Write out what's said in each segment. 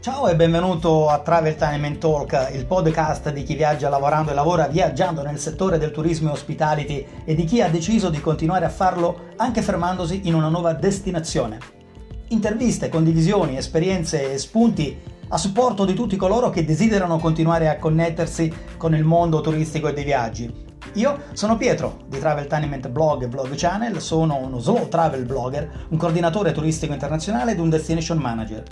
Ciao e benvenuto a Travel Time and Talk, il podcast di chi viaggia lavorando e lavora viaggiando nel settore del turismo e hospitality e di chi ha deciso di continuare a farlo anche fermandosi in una nuova destinazione. Interviste, condivisioni, esperienze e spunti a supporto di tutti coloro che desiderano continuare a connettersi con il mondo turistico e dei viaggi. Io sono Pietro di Travel Tenement Blog e Blog Channel, sono uno slow travel blogger, un coordinatore turistico internazionale ed un destination manager.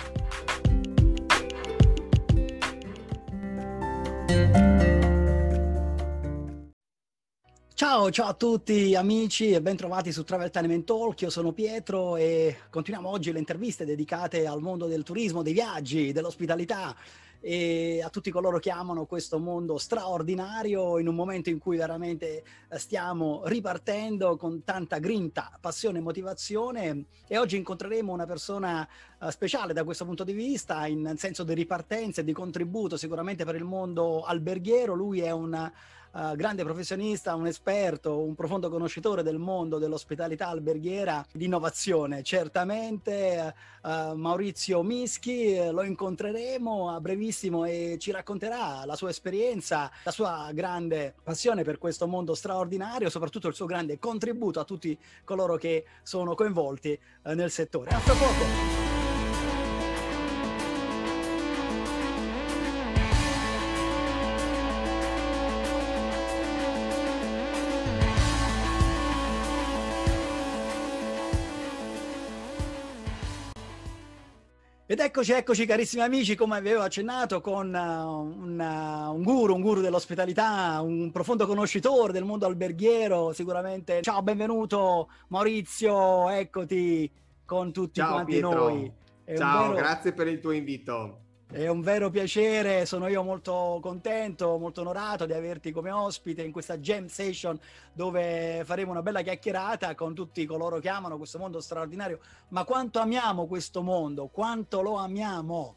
Ciao, ciao a tutti amici e bentrovati su Travel Time Talk, io sono Pietro e continuiamo oggi le interviste dedicate al mondo del turismo, dei viaggi, dell'ospitalità e a tutti coloro che amano questo mondo straordinario in un momento in cui veramente eh, stiamo ripartendo con tanta grinta, passione e motivazione e oggi incontreremo una persona uh, speciale da questo punto di vista in senso di ripartenza e di contributo sicuramente per il mondo alberghiero, lui è un uh, grande professionista, un esperto, un profondo conoscitore del mondo dell'ospitalità alberghiera, di innovazione. Certamente uh, Maurizio Mischi eh, lo incontreremo a brevissimo e ci racconterà la sua esperienza, la sua grande passione per questo mondo straordinario, soprattutto il suo grande contributo a tutti coloro che sono coinvolti uh, nel settore. A fra poco! Ed eccoci, eccoci carissimi amici, come avevo accennato, con uh, un, uh, un, guru, un guru dell'ospitalità, un profondo conoscitore del mondo alberghiero, sicuramente. Ciao, benvenuto Maurizio, eccoti con tutti Ciao, quanti Pietro. noi. È Ciao, vero... grazie per il tuo invito. È un vero piacere, sono io molto contento, molto onorato di averti come ospite in questa jam session dove faremo una bella chiacchierata con tutti coloro che amano questo mondo straordinario. Ma quanto amiamo questo mondo? Quanto lo amiamo?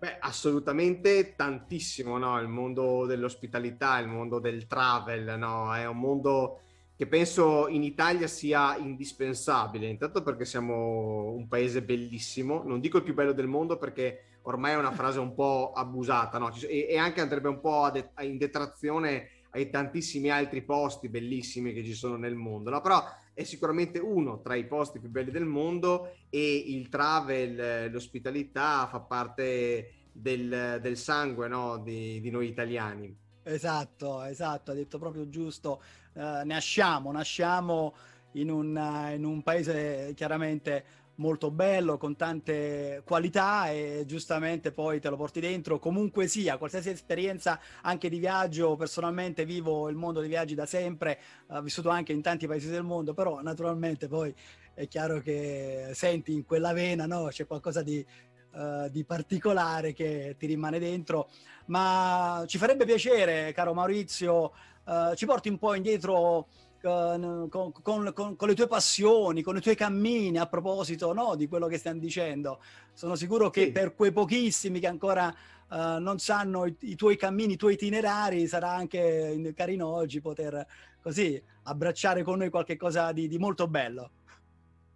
Beh, assolutamente tantissimo, no? Il mondo dell'ospitalità, il mondo del travel, no? È un mondo che penso in Italia sia indispensabile, intanto perché siamo un paese bellissimo, non dico il più bello del mondo perché ormai è una frase un po' abusata, no? e, e, anche andrebbe un po' de- in detrazione ai tantissimi altri posti bellissimi che ci sono nel mondo, no? però è sicuramente uno tra i posti più belli del mondo e il travel, l'ospitalità fa parte del, del sangue no? di, di, noi italiani. Esatto, esatto, ha detto proprio giusto, uh, nasciamo, nasciamo in un, in un paese chiaramente molto bello, con tante qualità e giustamente poi te lo porti dentro. Comunque sia, qualsiasi esperienza anche di viaggio, personalmente vivo il mondo dei viaggi da sempre, ho vissuto anche in tanti paesi del mondo, però naturalmente poi è chiaro che senti in quella vena, no? C'è qualcosa di, uh, di particolare che ti rimane dentro. Ma ci farebbe piacere, caro Maurizio, uh, ci porti un po' indietro con, con, con, con, le tue passioni, con i tuoi cammini a proposito no, di quello che stiamo dicendo. Sono sicuro che sì. per quei pochissimi che ancora uh, non sanno i, i, tuoi cammini, i tuoi itinerari, sarà anche carino oggi poter così abbracciare con noi qualche cosa di, di molto bello.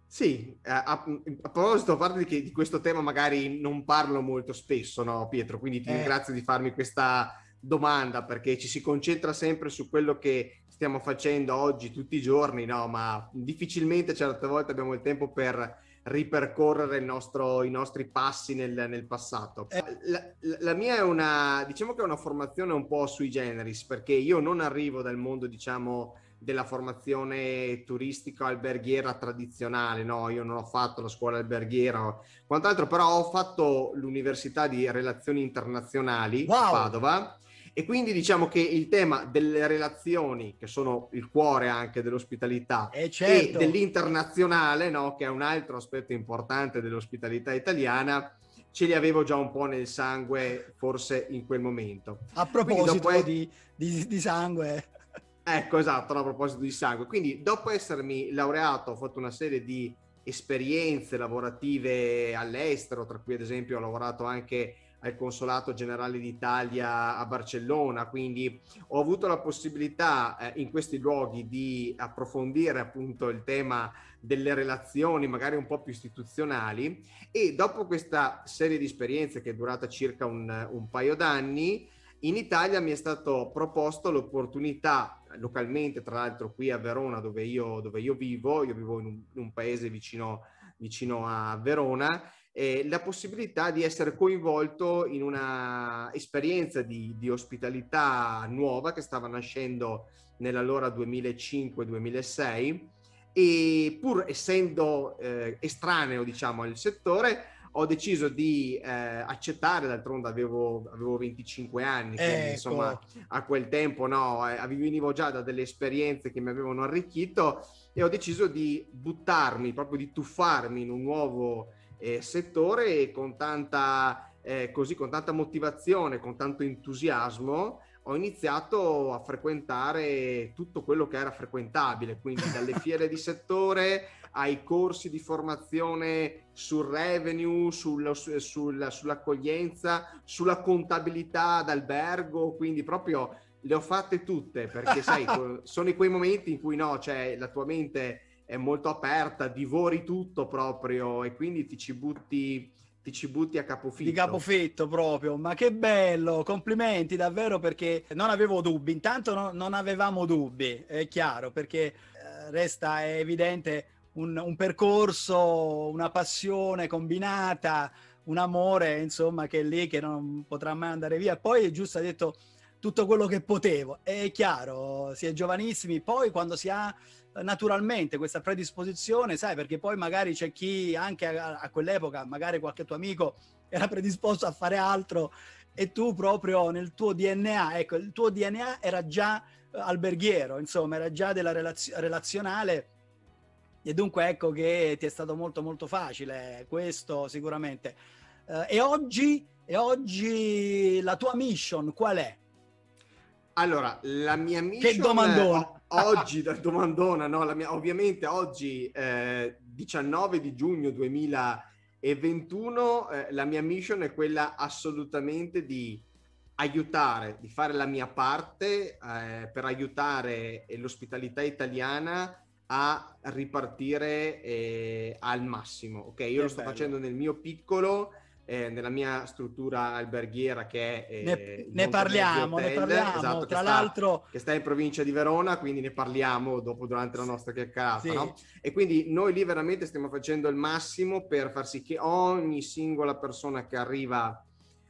Sì, a, a, a proposito, a parte che di questo tema magari non parlo molto spesso, no, Pietro? Quindi ti eh. ringrazio di farmi questa domanda perché ci si concentra sempre su quello che stiamo facendo oggi tutti i giorni, no, ma difficilmente certe volte abbiamo il tempo per ripercorrere nostro, i nostri passi nel, nel passato. Eh. La, la, mia è una, diciamo che è una formazione un po' sui generis, perché io non arrivo dal mondo, diciamo, della formazione turistica alberghiera tradizionale, no, io non ho fatto la scuola alberghiera, quant'altro, però ho fatto l'università di relazioni internazionali wow. a Padova e quindi diciamo che il tema delle relazioni, che sono il cuore anche dell'ospitalità, eh certo. e dell'internazionale, no? che è un altro aspetto importante dell'ospitalità italiana, ce li avevo già un po' nel sangue, forse in quel momento. A proposito è... di, di, di, sangue. Ecco, esatto, no, a proposito di sangue. Quindi, dopo essermi laureato, ho fatto una serie di esperienze lavorative all'estero, tra cui ad esempio ho lavorato anche al Consolato Generale d'Italia a Barcellona, quindi ho avuto la possibilità eh, in questi luoghi di approfondire appunto il tema delle relazioni magari un po' più istituzionali. E dopo questa serie di esperienze che è durata circa un, un paio d'anni, in Italia mi è stato proposto l'opportunità, localmente tra l'altro qui a Verona dove io, dove io vivo, io vivo in un, in un paese vicino, vicino, a Verona, eh, la possibilità di essere coinvolto in una esperienza di, di ospitalità nuova che stava nascendo nell'allora 2005-2006 e pur essendo eh, estraneo diciamo al settore ho deciso di eh, accettare, d'altronde avevo, avevo 25 anni, quindi ecco. insomma a quel tempo no, eh, venivo già da delle esperienze che mi avevano arricchito e ho deciso di buttarmi, proprio di tuffarmi in un nuovo eh, settore e con tanta, eh, così, con tanta motivazione, con tanto entusiasmo ho iniziato a frequentare tutto quello che era frequentabile, quindi dalle fiere di settore ai corsi di formazione sul revenue, sul, sul, sull'accoglienza, sulla contabilità d'albergo, quindi proprio le ho fatte tutte perché sai, sono quei momenti in cui no, cioè la tua mente è molto aperta, divori tutto proprio e quindi ti ci butti ti ci butti a capofitto. Di capofitto proprio, ma che bello, complimenti davvero perché non avevo dubbi, intanto no, non avevamo dubbi, è chiaro, perché eh, resta evidente un, un, percorso, una passione combinata, un amore, insomma, che è lì che non potrà mai andare via. Poi giusto ha detto tutto quello che potevo, è chiaro, si è giovanissimi, poi quando si ha naturalmente questa predisposizione, sai, perché poi magari c'è chi anche a, a quell'epoca, magari qualche tuo amico era predisposto a fare altro e tu proprio nel tuo DNA, ecco, il tuo DNA era già eh, alberghiero, insomma, era già della relazio- relazionale e dunque ecco che ti è stato molto molto facile questo sicuramente. Uh, e oggi, e oggi la tua mission qual è? Allora, la mia mission... Che domandona! Oggi, da domandona, no? Mia, ovviamente oggi, eh, 19 di giugno 2021, eh, la mia mission è quella assolutamente di aiutare, di fare la mia parte eh, per aiutare l'ospitalità italiana a ripartire eh, al massimo. Ok, io che lo sto bello. facendo nel mio piccolo eh, nella mia struttura alberghiera che è... Eh, ne, ne parliamo, Hotel, ne parliamo, esatto, tra l'altro... Che sta in provincia di Verona, quindi ne parliamo dopo durante la nostra chiacchierata, sì. no? E quindi noi lì veramente stiamo facendo il massimo per far sì che ogni singola persona che arriva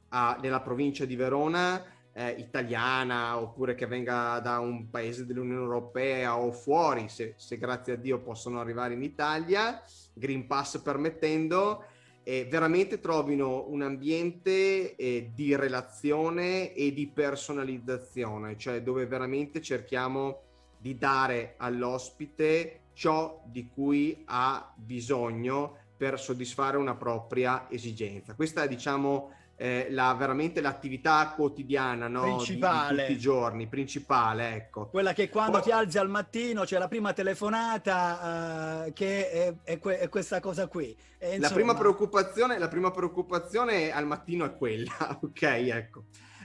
a, nella provincia di Verona eh, italiana oppure che venga da un paese dell'Unione Europea o fuori, se, se, grazie a Dio possono arrivare in Italia, Green Pass permettendo, eh, veramente trovino un ambiente eh, di relazione e di personalizzazione, cioè dove veramente cerchiamo di dare all'ospite ciò di cui ha bisogno per soddisfare una propria esigenza. Questa è, diciamo, eh, la, veramente l'attività quotidiana no? principale. Di, di, tutti i giorni, principale, ecco. Quella che quando Poi... ti alzi al mattino c'è la prima telefonata uh, che è, è, que- è, questa cosa qui. E, insomma... la, prima preoccupazione, la prima preoccupazione al mattino è quella, ok, ecco.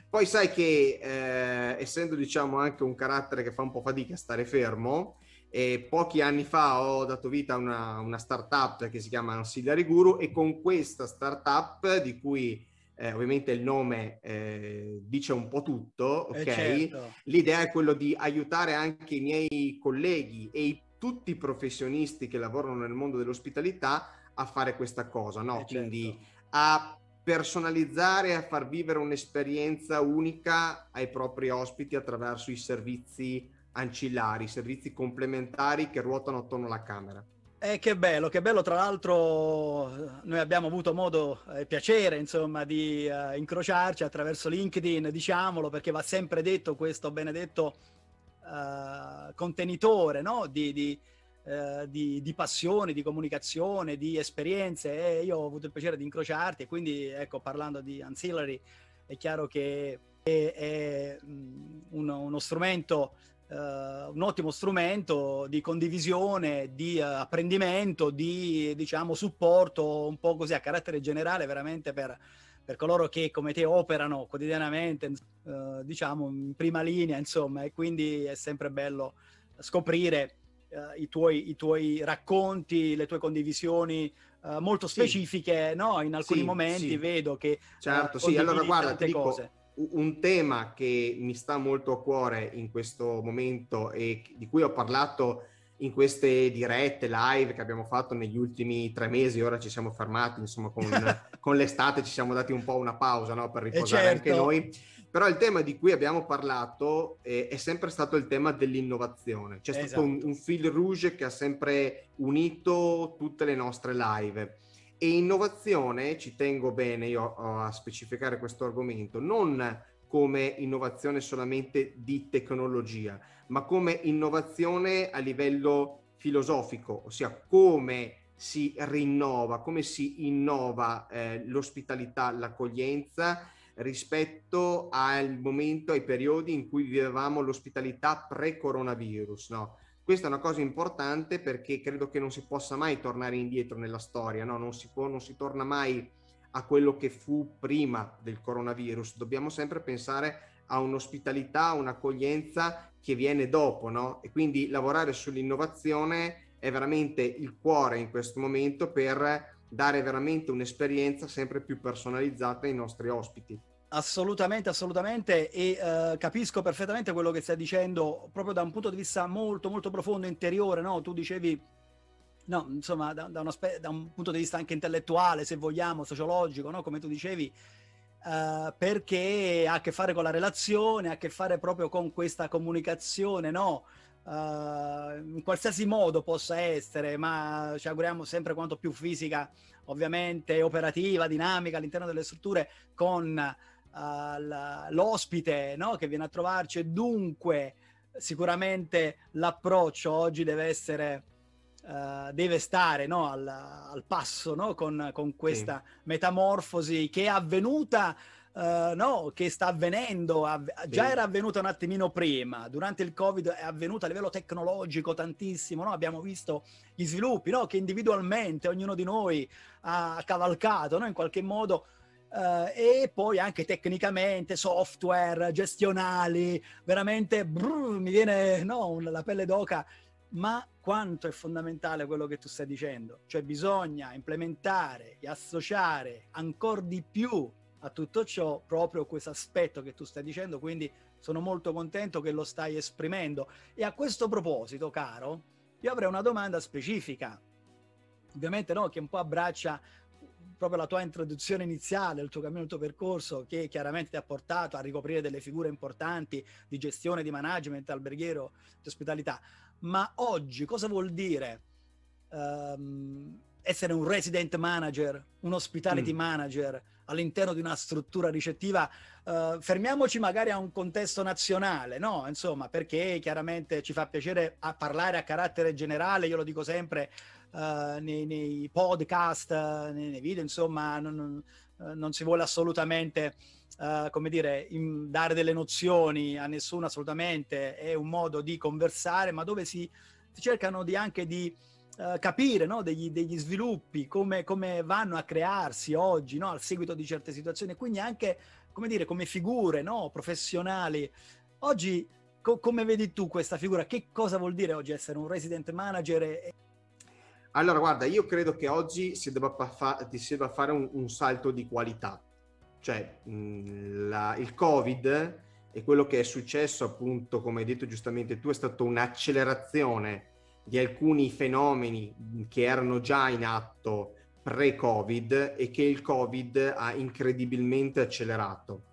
Poi sai che eh, essendo diciamo anche un carattere che fa un po' fatica a stare fermo, e pochi anni fa ho dato vita a una, una startup che si chiama Ancillary Guru e con questa startup di cui eh, ovviamente il nome eh, dice un po' tutto, eh, ok? Certo. L'idea è quello di aiutare anche i miei colleghi e i, tutti i professionisti che lavorano nel mondo dell'ospitalità a fare questa cosa, no? Eh, Quindi certo. a personalizzare, a far vivere un'esperienza unica ai propri ospiti attraverso i servizi ancillari, servizi complementari che ruotano attorno alla camera. Eh, che bello, che bello. Tra l'altro, noi abbiamo avuto modo e eh, piacere, insomma, di uh, incrociarci attraverso LinkedIn, diciamolo, perché va sempre detto questo benedetto uh, contenitore no? di, di, uh, di, di, passioni, di comunicazione, di esperienze. E io ho avuto il piacere di incrociarti e quindi, ecco, parlando di Ancillary, è chiaro che è, è um, uno, uno strumento Uh, un ottimo strumento di condivisione, di uh, apprendimento, di diciamo supporto un po' così a carattere generale veramente per, per coloro che come te operano quotidianamente uh, diciamo in prima linea insomma e quindi è sempre bello scoprire i, tuoi, i, tuoi, racconti, le tue condivisioni molto specifiche, sì. no? In alcuni sì, momenti sì. vedo che... Certo, sì, allora guarda, ti dico, cose. Un tema che mi sta molto a cuore in questo momento e di cui ho parlato in queste dirette live che abbiamo fatto negli ultimi tre mesi, ora ci siamo fermati, insomma con, con l'estate ci siamo dati un po' una pausa no? per riposare certo. anche noi però il tema di cui abbiamo parlato eh, è sempre stato il tema dell'innovazione. C'è esatto. stato un, esatto. un fil rouge che ha sempre unito tutte le nostre live. E innovazione, ci tengo bene io a specificare questo argomento, non come innovazione solamente di tecnologia, ma come innovazione a livello filosofico, ossia come si rinnova, come si innova eh, l'ospitalità, l'accoglienza rispetto al momento, ai periodi in cui vivevamo l'ospitalità pre-coronavirus. No? Questa è una cosa importante perché credo che non si possa mai tornare indietro nella storia, no? non, si può, non si torna mai a quello che fu prima del coronavirus. Dobbiamo sempre pensare a un'ospitalità, un'accoglienza che viene dopo, no? E quindi lavorare sull'innovazione è veramente il cuore in questo momento per dare veramente un'esperienza sempre più personalizzata ai nostri ospiti. Assolutamente, assolutamente e uh, capisco perfettamente quello che stai dicendo proprio da un punto di vista molto molto profondo, interiore, no? Tu dicevi, no, insomma, da, da, da un punto di vista anche intellettuale, se vogliamo, sociologico, no? Come tu dicevi, uh, perché ha a che fare con la relazione, ha a che fare proprio con questa comunicazione, no? Uh, in qualsiasi modo possa essere, ma ci auguriamo sempre quanto più fisica, ovviamente, operativa, dinamica all'interno delle strutture, con l'ospite no? che viene a trovarci dunque sicuramente l'approccio oggi deve essere uh, deve stare no? al, al, passo no? con, con, questa sì. metamorfosi che è avvenuta uh, no? che sta avvenendo av- sì. già era avvenuta un attimino prima durante il covid è avvenuta a livello tecnologico tantissimo no? abbiamo visto gli sviluppi no? che individualmente ognuno di noi ha cavalcato no? in qualche modo Uh, e poi anche tecnicamente software gestionali veramente brrr, mi viene no, la pelle d'oca. Ma quanto è fondamentale quello che tu stai dicendo? Cioè bisogna implementare e associare ancora di più a tutto ciò proprio questo aspetto che tu stai dicendo quindi sono molto contento che lo stai esprimendo. E a questo proposito caro io avrei una domanda specifica. Ovviamente no, che un po' abbraccia proprio la tua introduzione iniziale, il tuo cammino, il tuo percorso, che chiaramente ti ha portato a ricoprire delle figure importanti di gestione, di management, alberghiero, di ospitalità. Ma oggi cosa vuol dire um, essere un resident manager, un hospitality mm. manager all'interno di una struttura ricettiva? Uh, fermiamoci magari a un contesto nazionale, no? Insomma, perché chiaramente ci fa piacere a parlare a carattere generale, io lo dico sempre, uh, nei, nei, podcast, uh, nei, nei, video, insomma, non, non, uh, non, si vuole assolutamente, come dire, in, dare delle nozioni a nessuno, assolutamente, è un modo di conversare, ma dove si, si cercano di anche di capire no? degli, degli, sviluppi, come, come, vanno a crearsi oggi no? al seguito di certe situazioni, quindi anche, come dire, come figure no? professionali. Oggi, co- come vedi tu questa figura? Che cosa vuol dire oggi essere un resident manager? E- allora, guarda, io credo che oggi si debba, fa- si debba fare un, un, salto di qualità. Cioè, mh, la, il Covid e quello che è successo, appunto, come hai detto giustamente tu, è stata un'accelerazione di alcuni fenomeni che erano già in atto pre-Covid e che il Covid ha incredibilmente accelerato.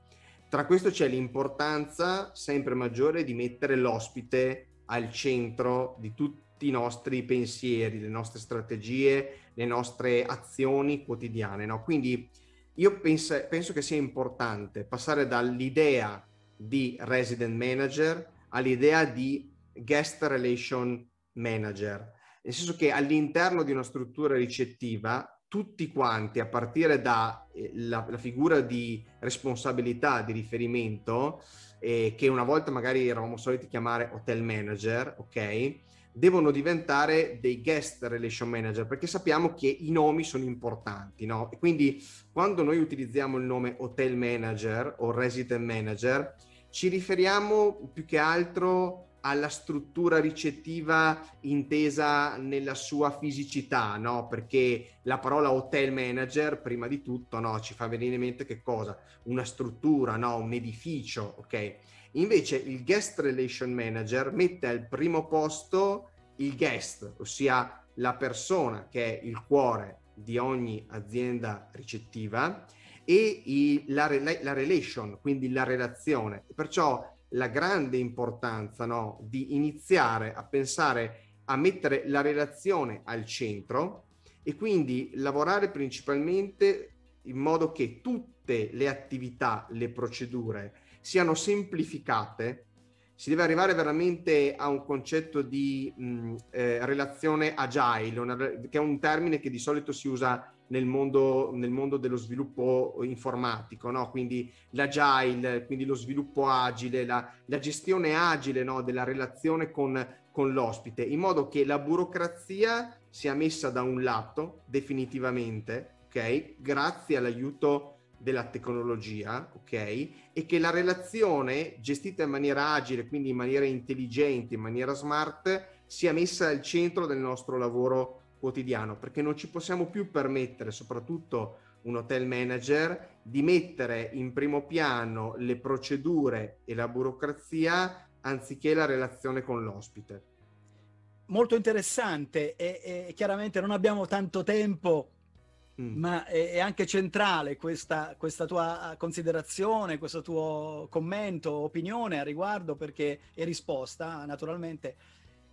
Tra questo c'è l'importanza sempre maggiore di mettere l'ospite al centro di tutti i nostri pensieri, le nostre strategie, le nostre azioni quotidiane. No? Quindi io penso, penso che sia importante passare dall'idea di resident manager all'idea di guest relation manager, nel senso che all'interno di una struttura ricettiva tutti quanti, a partire dalla eh, figura di responsabilità, di riferimento, eh, che una volta magari eravamo soliti chiamare hotel manager, ok? Devono diventare dei guest relation manager perché sappiamo che i nomi sono importanti, no? E quindi quando noi utilizziamo il nome hotel manager o resident manager, ci riferiamo più che altro alla struttura ricettiva intesa nella sua fisicità, no? Perché la parola hotel manager, prima di tutto, no? Ci fa venire in mente che cosa? Una struttura, no? Un edificio, ok? Invece il guest relation manager mette al primo posto il guest, ossia la persona che è il cuore di ogni azienda ricettiva e i, la, la, relation, quindi la relazione. Perciò la grande importanza no, di iniziare a pensare a mettere la relazione al centro e quindi lavorare principalmente in modo che tutte le attività, le procedure siano semplificate. Si deve arrivare veramente a un concetto di mh, eh, relazione agile, una, che è un termine che di solito si usa nel mondo, nel mondo dello sviluppo informatico, no? quindi l'agile, quindi lo sviluppo agile, la, la gestione agile no? della relazione con, con l'ospite, in modo che la burocrazia sia messa da un lato definitivamente, ok? Grazie all'aiuto della tecnologia, ok? E che la relazione gestita in maniera agile, quindi in maniera intelligente, in maniera smart, sia messa al centro del nostro lavoro quotidiano, perché non ci possiamo più permettere, soprattutto un hotel manager, di mettere in primo piano le procedure e la burocrazia anziché la relazione con l'ospite. Molto interessante e, e chiaramente non abbiamo tanto tempo, mm. ma è, è, anche centrale questa, questa tua considerazione, questo tuo commento, opinione a riguardo perché è risposta naturalmente,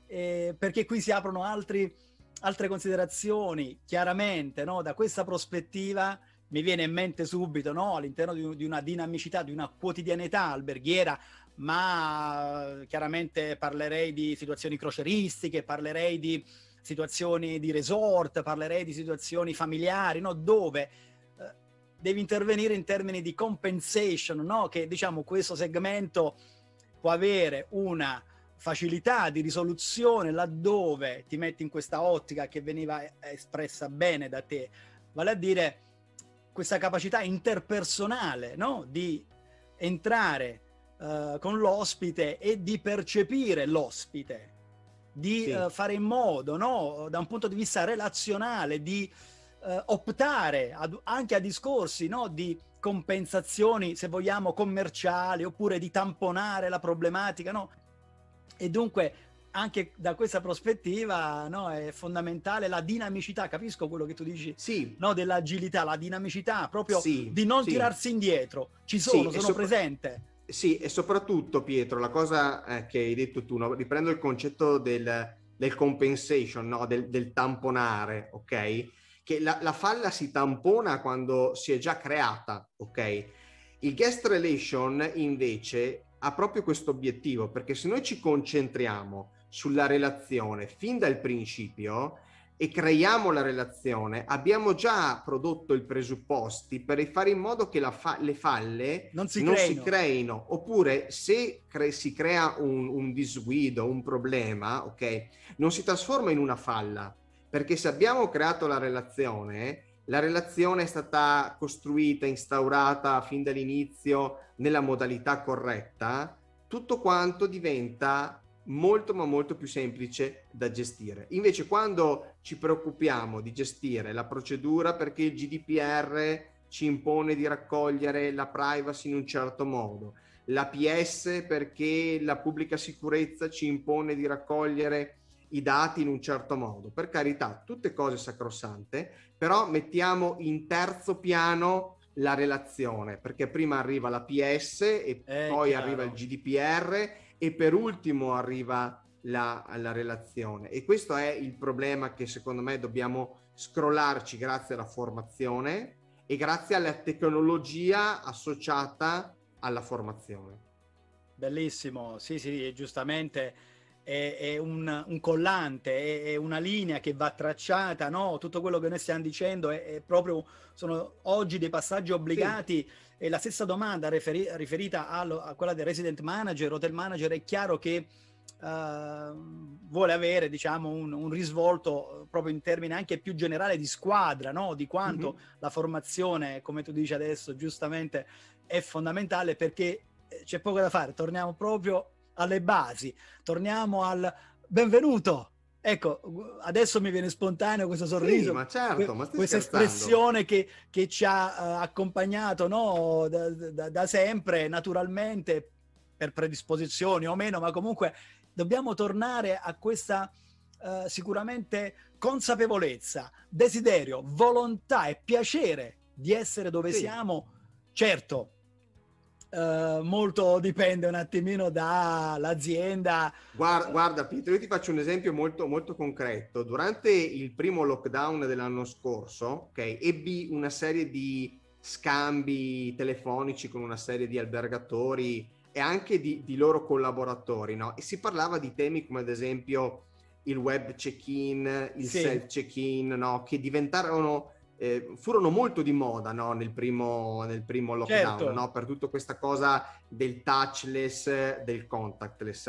eh, perché qui si aprono altri altre considerazioni, chiaramente, no? da questa prospettiva mi viene in mente subito, no? all'interno di, di, una dinamicità, di una quotidianità alberghiera, ma chiaramente parlerei di situazioni croceristiche, parlerei di situazioni di resort, parlerei di situazioni familiari, no? dove eh, devi intervenire in termini di compensation, no? che diciamo questo segmento può avere una facilità di risoluzione laddove ti metti in questa ottica che veniva espressa bene da te, vale a dire questa capacità interpersonale no? di entrare uh, con l'ospite e di percepire l'ospite, di sì. uh, fare in modo, no? da un punto di vista relazionale, di uh, optare ad, anche a discorsi no? di compensazioni, se vogliamo, commerciali, oppure di tamponare la problematica, no? E dunque anche da questa prospettiva no, è fondamentale la dinamicità, capisco quello che tu dici, sì. no, dell'agilità, la dinamicità, proprio sì, di non sì. tirarsi indietro, ci sono, sono sopra- presente. Sì, e soprattutto Pietro, la cosa eh, che hai detto tu, no? riprendo il concetto del, del compensation, no? del, del, tamponare, ok? Che la, la falla si tampona quando si è già creata, ok? Il guest relation invece ha proprio questo obiettivo, perché se noi ci concentriamo sulla relazione fin dal principio e creiamo la relazione, abbiamo già prodotto i presupposti per fare in modo che fa- le falle non, si, non creino. si, creino. Oppure se cre- si crea un, un disguido, un problema, ok, non si trasforma in una falla. Perché se abbiamo creato la relazione, la relazione è stata costruita, instaurata fin dall'inizio nella modalità corretta, tutto quanto diventa molto ma molto più semplice da gestire. Invece quando ci preoccupiamo di gestire la procedura perché il GDPR ci impone di raccogliere la privacy in un certo modo, la PS perché la pubblica sicurezza ci impone di raccogliere i dati in un certo modo. Per carità, tutte cose sacrosante, però mettiamo in terzo piano la relazione, perché prima arriva la PS e È poi chiaro. arriva il GDPR e per ultimo arriva la, la, relazione. E questo è il problema che secondo me dobbiamo scrollarci grazie alla formazione e grazie alla tecnologia associata alla formazione. Bellissimo, sì, sì, giustamente è, è un, un, collante, è, è, una linea che va tracciata, no? Tutto quello che noi stiamo dicendo è, è proprio, sono oggi dei passaggi obbligati sì. E la stessa domanda referi, riferita a, a, quella del resident manager, hotel manager, è chiaro che uh, vuole avere, diciamo, un, un, risvolto proprio in termini anche più generale di squadra, no? Di quanto mm-hmm. la formazione, come tu dici adesso, giustamente, è fondamentale perché eh, c'è poco da fare, torniamo proprio alle basi, torniamo al benvenuto. Ecco, adesso mi viene spontaneo questo sorriso, sì, ma certo, ma questa scherzando. espressione che, che, ci ha uh, accompagnato no? da, da, da sempre, naturalmente, per predisposizioni o meno, ma comunque dobbiamo tornare a questa uh, sicuramente consapevolezza, desiderio, volontà e piacere di essere dove sì. siamo. Certo, Uh, molto dipende un attimino dall'azienda. Guarda, guarda, Pietro, io ti faccio un esempio molto, molto concreto. Durante il primo lockdown dell'anno scorso, okay, ebbi una serie di scambi telefonici con una serie di albergatori e anche di, di loro collaboratori, no? E si parlava di temi come ad esempio il web check-in, il sì. self check-in, no? Che diventarono eh, furono molto di moda no? nel, primo, nel, primo, lockdown, certo. no? per tutta questa cosa del touchless, del contactless.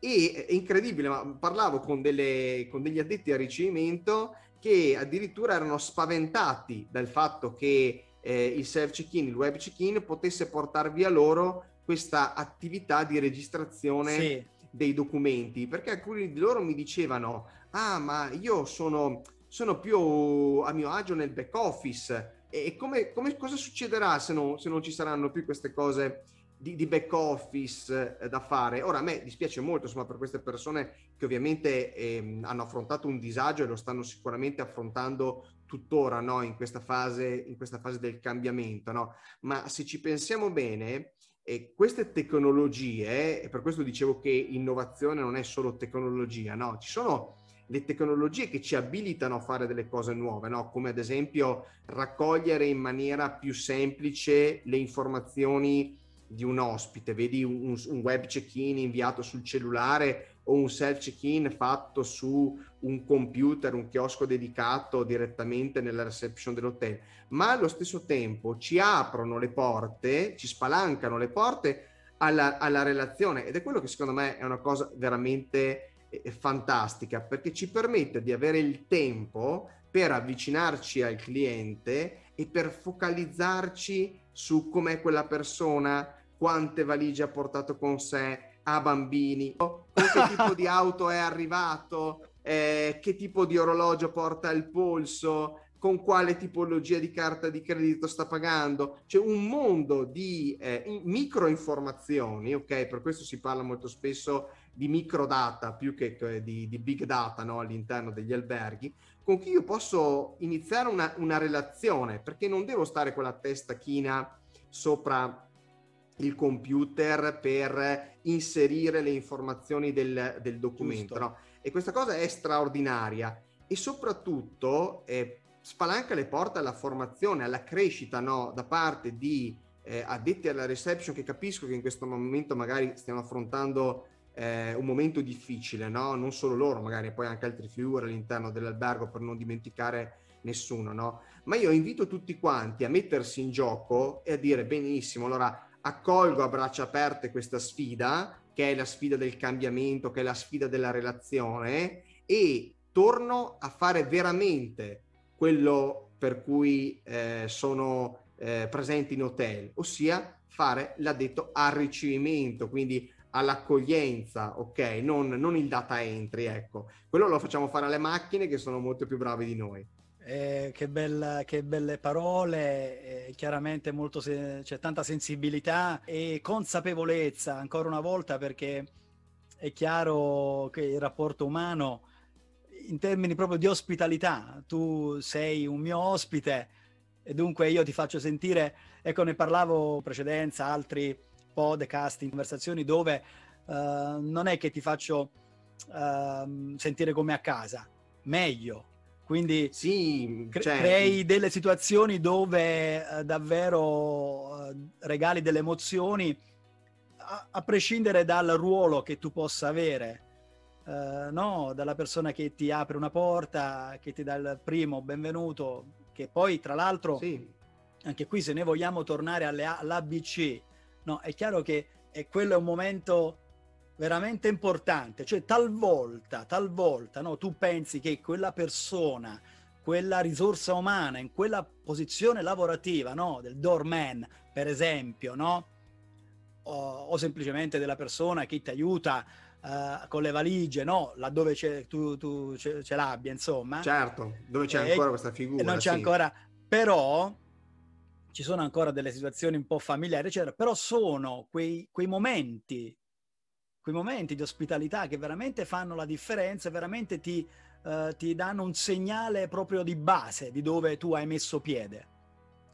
E è incredibile, ma parlavo con, delle, con degli addetti al ricevimento che addirittura erano spaventati dal fatto che eh, il self check-in, il web check-in potesse portar via loro questa attività di registrazione sì. dei documenti, perché alcuni di loro mi dicevano, ah ma io sono sono più a mio agio nel back office. E come, come cosa succederà se non, se non, ci saranno più queste cose di, di back office eh, da fare? Ora a me dispiace molto insomma, per queste persone che ovviamente eh, hanno affrontato un disagio e lo stanno sicuramente affrontando tuttora no? in, questa fase, in questa fase del cambiamento. No? Ma se ci pensiamo bene, eh, queste tecnologie, e per questo dicevo che innovazione non è solo tecnologia, no? ci sono le tecnologie che ci abilitano a fare delle cose nuove, no? come ad esempio raccogliere in maniera più semplice le informazioni di un ospite, vedi un, un web check-in inviato sul cellulare o un self check-in fatto su un computer, un chiosco dedicato direttamente nella reception dell'hotel, ma allo stesso tempo ci aprono le porte, ci spalancano le porte alla, alla relazione ed è quello che secondo me è una cosa veramente è fantastica perché ci permette di avere il tempo per avvicinarci al cliente e per focalizzarci su com'è quella persona, quante valigie ha portato con sé, ha bambini, con che tipo di auto è arrivato, eh, che tipo di orologio porta il polso, con quale tipologia di carta di credito sta pagando. C'è un mondo di eh, micro informazioni, ok? Per questo si parla molto spesso di microdata più che di, di big data no? all'interno degli alberghi, con cui io posso iniziare una, una, relazione, perché non devo stare con la testa china sopra il computer per inserire le informazioni del, del documento. No? E questa cosa è straordinaria e soprattutto eh, spalanca le porte alla formazione, alla crescita no? da parte di eh, addetti alla reception che capisco che in questo momento magari stiamo affrontando eh, un momento difficile, no? non solo loro, magari poi anche altri figure all'interno dell'albergo per non dimenticare nessuno, no? ma io invito tutti quanti a mettersi in gioco e a dire benissimo, allora accolgo a braccia aperte questa sfida, che è la sfida del cambiamento, che è la sfida della relazione e torno a fare veramente quello per cui eh, sono eh, presenti in hotel, ossia fare l'addetto al ricevimento, quindi all'accoglienza, ok? Non, non, il data entry, ecco. Quello lo facciamo fare alle macchine che sono molto più bravi di noi. Eh, che, bella, che, belle parole, eh, chiaramente molto se- c'è tanta sensibilità e consapevolezza ancora una volta perché è chiaro che il rapporto umano in termini proprio di ospitalità, tu sei un mio ospite e dunque io ti faccio sentire, ecco ne parlavo in precedenza, altri podcast, in conversazioni dove uh, non è che ti faccio uh, sentire come a casa, meglio. Quindi sì, cre- cioè... crei delle situazioni dove uh, davvero regali delle emozioni, a-, a, prescindere dal ruolo che tu possa avere. no, dalla persona che ti apre una porta, che ti dà il primo benvenuto, che poi tra l'altro sì. anche qui se noi vogliamo tornare alle, all'ABC, no, è chiaro che è quello è un momento veramente importante, cioè talvolta, talvolta, no, tu pensi che quella persona, quella risorsa umana in quella posizione lavorativa, no, del doorman, per esempio, no, o, semplicemente della persona che ti aiuta uh, con le valigie, no? Laddove tu, tu ce, ce, l'abbia, insomma. Certo, dove c'è eh, ancora questa figura. Non c'è sì. ancora, però ci sono ancora delle situazioni un po' familiari, eccetera, però sono quei, quei momenti, quei momenti di ospitalità che veramente fanno la differenza, veramente ti, uh, ti danno un segnale proprio di base di dove tu hai messo piede.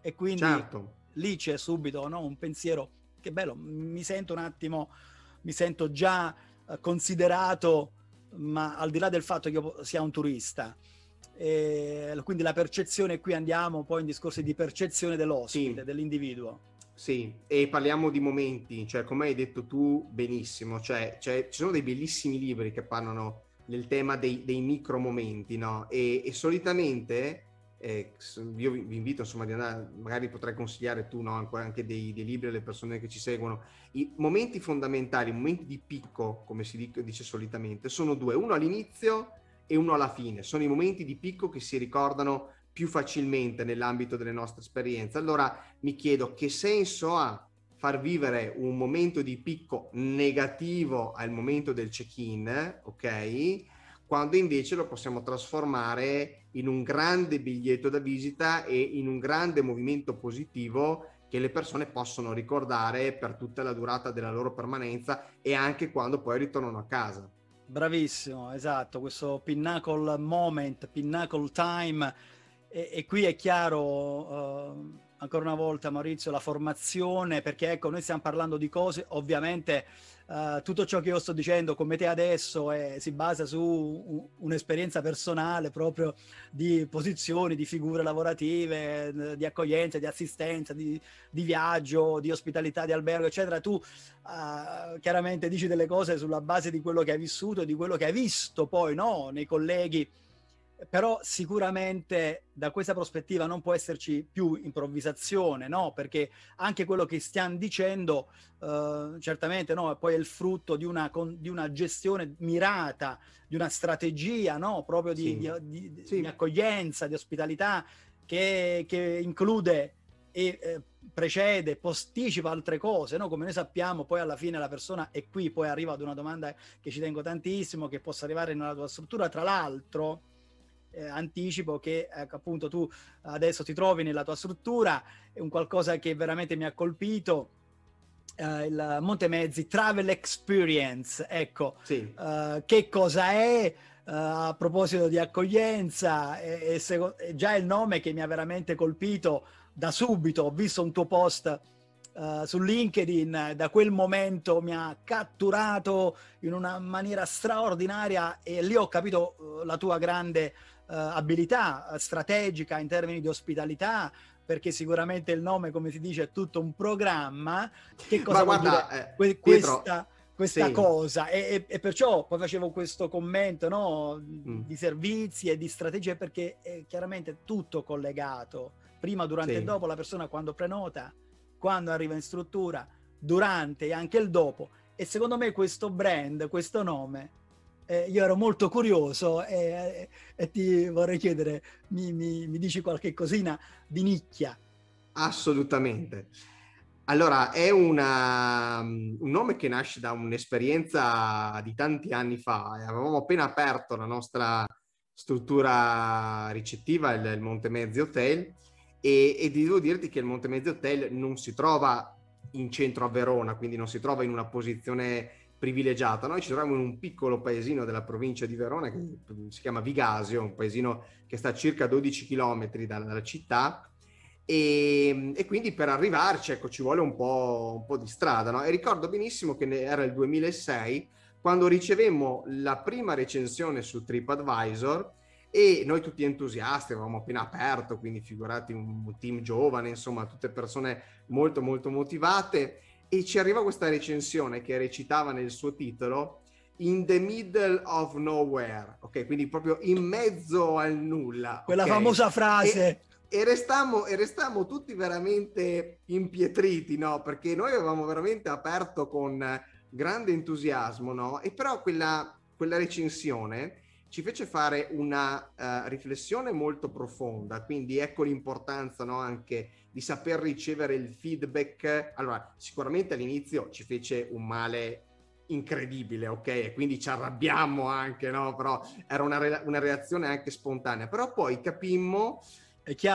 E quindi certo. lì c'è subito no, un pensiero che bello, mi sento un attimo, mi sento già uh, considerato, ma al di là del fatto che io sia un turista, e quindi la percezione, qui andiamo poi in discorsi di percezione dell'ospite, sì. dell'individuo. Sì, e parliamo di momenti, cioè come hai detto tu benissimo, cioè, cioè ci sono dei bellissimi libri che parlano del tema dei, dei micro momenti, no? E, e solitamente eh, io vi, invito insomma di andare, magari potrai consigliare tu no? anche dei, dei, libri alle persone che ci seguono. I momenti fondamentali, i momenti di picco, come si dice, dice solitamente, sono due, uno all'inizio e uno alla fine. Sono i momenti di picco che si ricordano più facilmente nell'ambito delle nostre esperienze. Allora mi chiedo che senso ha far vivere un momento di picco negativo al momento del check-in, ok? Quando invece lo possiamo trasformare in un grande biglietto da visita e in un grande movimento positivo che le persone possono ricordare per tutta la durata della loro permanenza e anche quando poi ritornano a casa. Bravissimo, esatto, questo pinnacle moment, pinnacle time. E, e qui è chiaro uh, ancora una volta Maurizio la formazione perché ecco noi stiamo parlando di cose ovviamente uh, tutto ciò che io sto dicendo come te adesso è, si basa su un'esperienza personale proprio di posizioni, di figure lavorative, di accoglienza, di assistenza, di, di viaggio, di ospitalità, di albergo, eccetera. Tu uh, chiaramente dici delle cose sulla base di quello che hai vissuto e di quello che hai visto poi no? nei colleghi però sicuramente da questa prospettiva non può esserci più improvvisazione, no? Perché anche quello che stiamo dicendo, uh, certamente, no? Poi è il frutto di una, con, di una gestione mirata, di una strategia, no? Proprio di, sì. di, di, sì. accoglienza, di ospitalità, che, che include e eh, precede, posticipa altre cose, no? Come noi sappiamo, poi alla fine la persona è qui, poi arriva ad una domanda che ci tengo tantissimo, che possa arrivare nella tua struttura, tra l'altro eh, anticipo che ecco, appunto tu adesso ti trovi nella tua struttura, è un qualcosa che veramente mi ha colpito. Uh, il Montemezzi Travel Experience, ecco, sì. uh, che cosa è? Uh, a proposito di accoglienza, è, è, è, già il nome che mi ha veramente colpito da subito. Ho visto un tuo post su LinkedIn, da quel momento mi ha catturato in una maniera straordinaria e lì ho capito la tua grande abilità uh, strategica in termini di ospitalità, perché sicuramente il nome, come si dice, è tutto un programma. Che cosa Ma guarda, eh, que- questa, questa sì. cosa? E, e, e, perciò poi facevo questo commento no, mm. di servizi e di strategie, perché è chiaramente tutto collegato. Prima, durante sì. e dopo, la persona quando prenota, quando arriva in struttura, durante e anche il dopo. E secondo me questo brand, questo nome, eh, io ero molto curioso e, e, ti vorrei chiedere, mi, mi, mi, dici qualche cosina di nicchia? Assolutamente. Allora, è una, un nome che nasce da un'esperienza di tanti anni fa. Avevamo appena aperto la nostra struttura ricettiva, il, il Montemezzi Hotel, e, e devo dirti che il Montemezzi Hotel non si trova in centro a Verona, quindi non si trova in una posizione privilegiata. Noi ci troviamo in un piccolo paesino della provincia di Verona che si chiama Vigasio, un paesino che sta a circa 12 km dalla, dalla città e, e, quindi per arrivarci ecco, ci vuole un po', un po di strada. No? E ricordo benissimo che era il 2006 quando ricevemmo la prima recensione su TripAdvisor e noi tutti entusiasti, avevamo appena aperto, quindi figurati un team giovane, insomma, tutte persone molto molto motivate e ci arriva questa recensione che recitava nel suo titolo In the middle of nowhere, ok? Quindi proprio in mezzo al nulla. Quella okay? famosa frase. E, e, restammo, e restammo tutti veramente impietriti, no? Perché noi avevamo veramente aperto con grande entusiasmo, no? E però quella, quella recensione ci fece fare una uh, riflessione molto profonda, quindi ecco l'importanza no, anche di saper ricevere il feedback. Allora, sicuramente all'inizio ci fece un male incredibile, ok? E quindi ci arrabbiamo anche, no? Però era una, re- una reazione anche spontanea. Però poi capimmo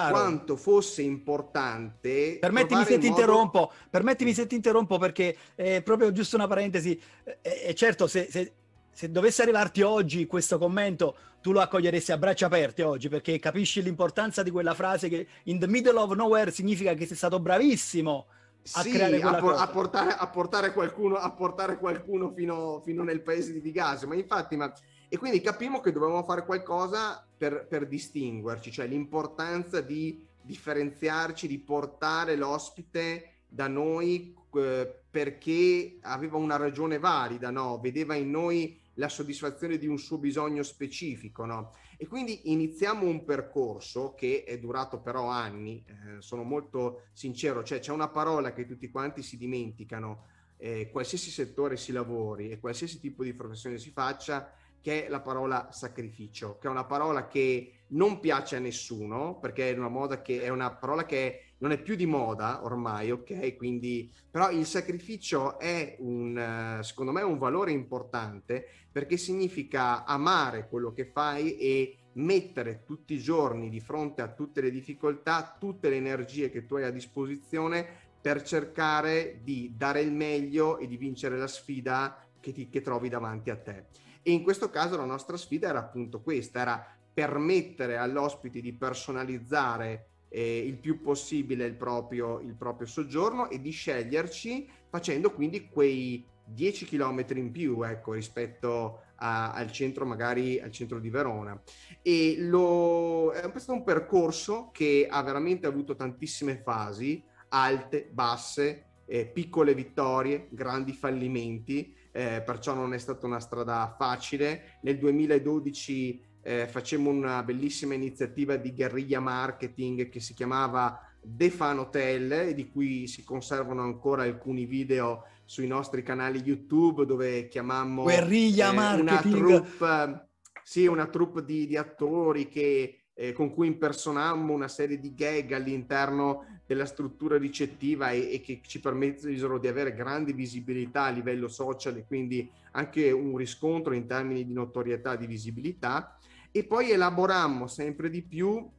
quanto fosse importante. Permettimi se ti modo... interrompo, permettimi se ti interrompo perché è proprio giusto una parentesi. E certo, se, se, se, dovesse arrivarti oggi questo commento, tu lo accoglieresti a braccia aperte oggi perché capisci l'importanza di quella frase che in the middle of nowhere significa che sei stato bravissimo a sì, creare quella a, por- a, portare, a, portare, qualcuno, a portare qualcuno fino, fino nel paese di Vigasio. Ma infatti, ma... e quindi capimmo che dovevamo fare qualcosa per, per distinguerci, cioè l'importanza di differenziarci, di portare l'ospite da noi eh, perché aveva una ragione valida, no? vedeva in noi la soddisfazione di un suo bisogno specifico. No? E quindi iniziamo un percorso che è durato però anni, eh, sono molto sincero, cioè c'è una parola che tutti quanti si dimenticano, eh, qualsiasi settore si lavori e qualsiasi tipo di professione si faccia, che è la parola sacrificio, che è una parola che non piace a nessuno, perché è una, moda che, è una parola che non è più di moda ormai, ok? Quindi, però il sacrificio è un, secondo me, un valore importante perché significa amare quello che fai e mettere tutti i giorni di fronte a tutte le difficoltà, tutte le energie che tu hai a disposizione per cercare di dare il meglio e di vincere la sfida che, ti, che trovi davanti a te. E in questo caso la nostra sfida era appunto questa, era permettere all'ospite di personalizzare eh, il più possibile il proprio, il proprio soggiorno e di sceglierci facendo quindi quei 10 km in più ecco, rispetto a, al centro, magari al centro di Verona. E lo, è stato un percorso che ha veramente avuto tantissime fasi, alte, basse, eh, piccole vittorie, grandi fallimenti, eh, perciò non è stata una strada facile. Nel 2012 eh, facemmo una bellissima iniziativa di guerriglia marketing che si chiamava The Fan Hotel, di cui si conservano ancora alcuni video sui nostri canali YouTube dove chiamammo guerriglia eh, marketing. una troupe, sì, una troupe di, di attori che, eh, con cui impersonammo una serie di gag all'interno della struttura ricettiva e, e che ci permisero di avere grande visibilità a livello social e quindi anche un riscontro in termini di notorietà, di visibilità. E poi elaborammo sempre di più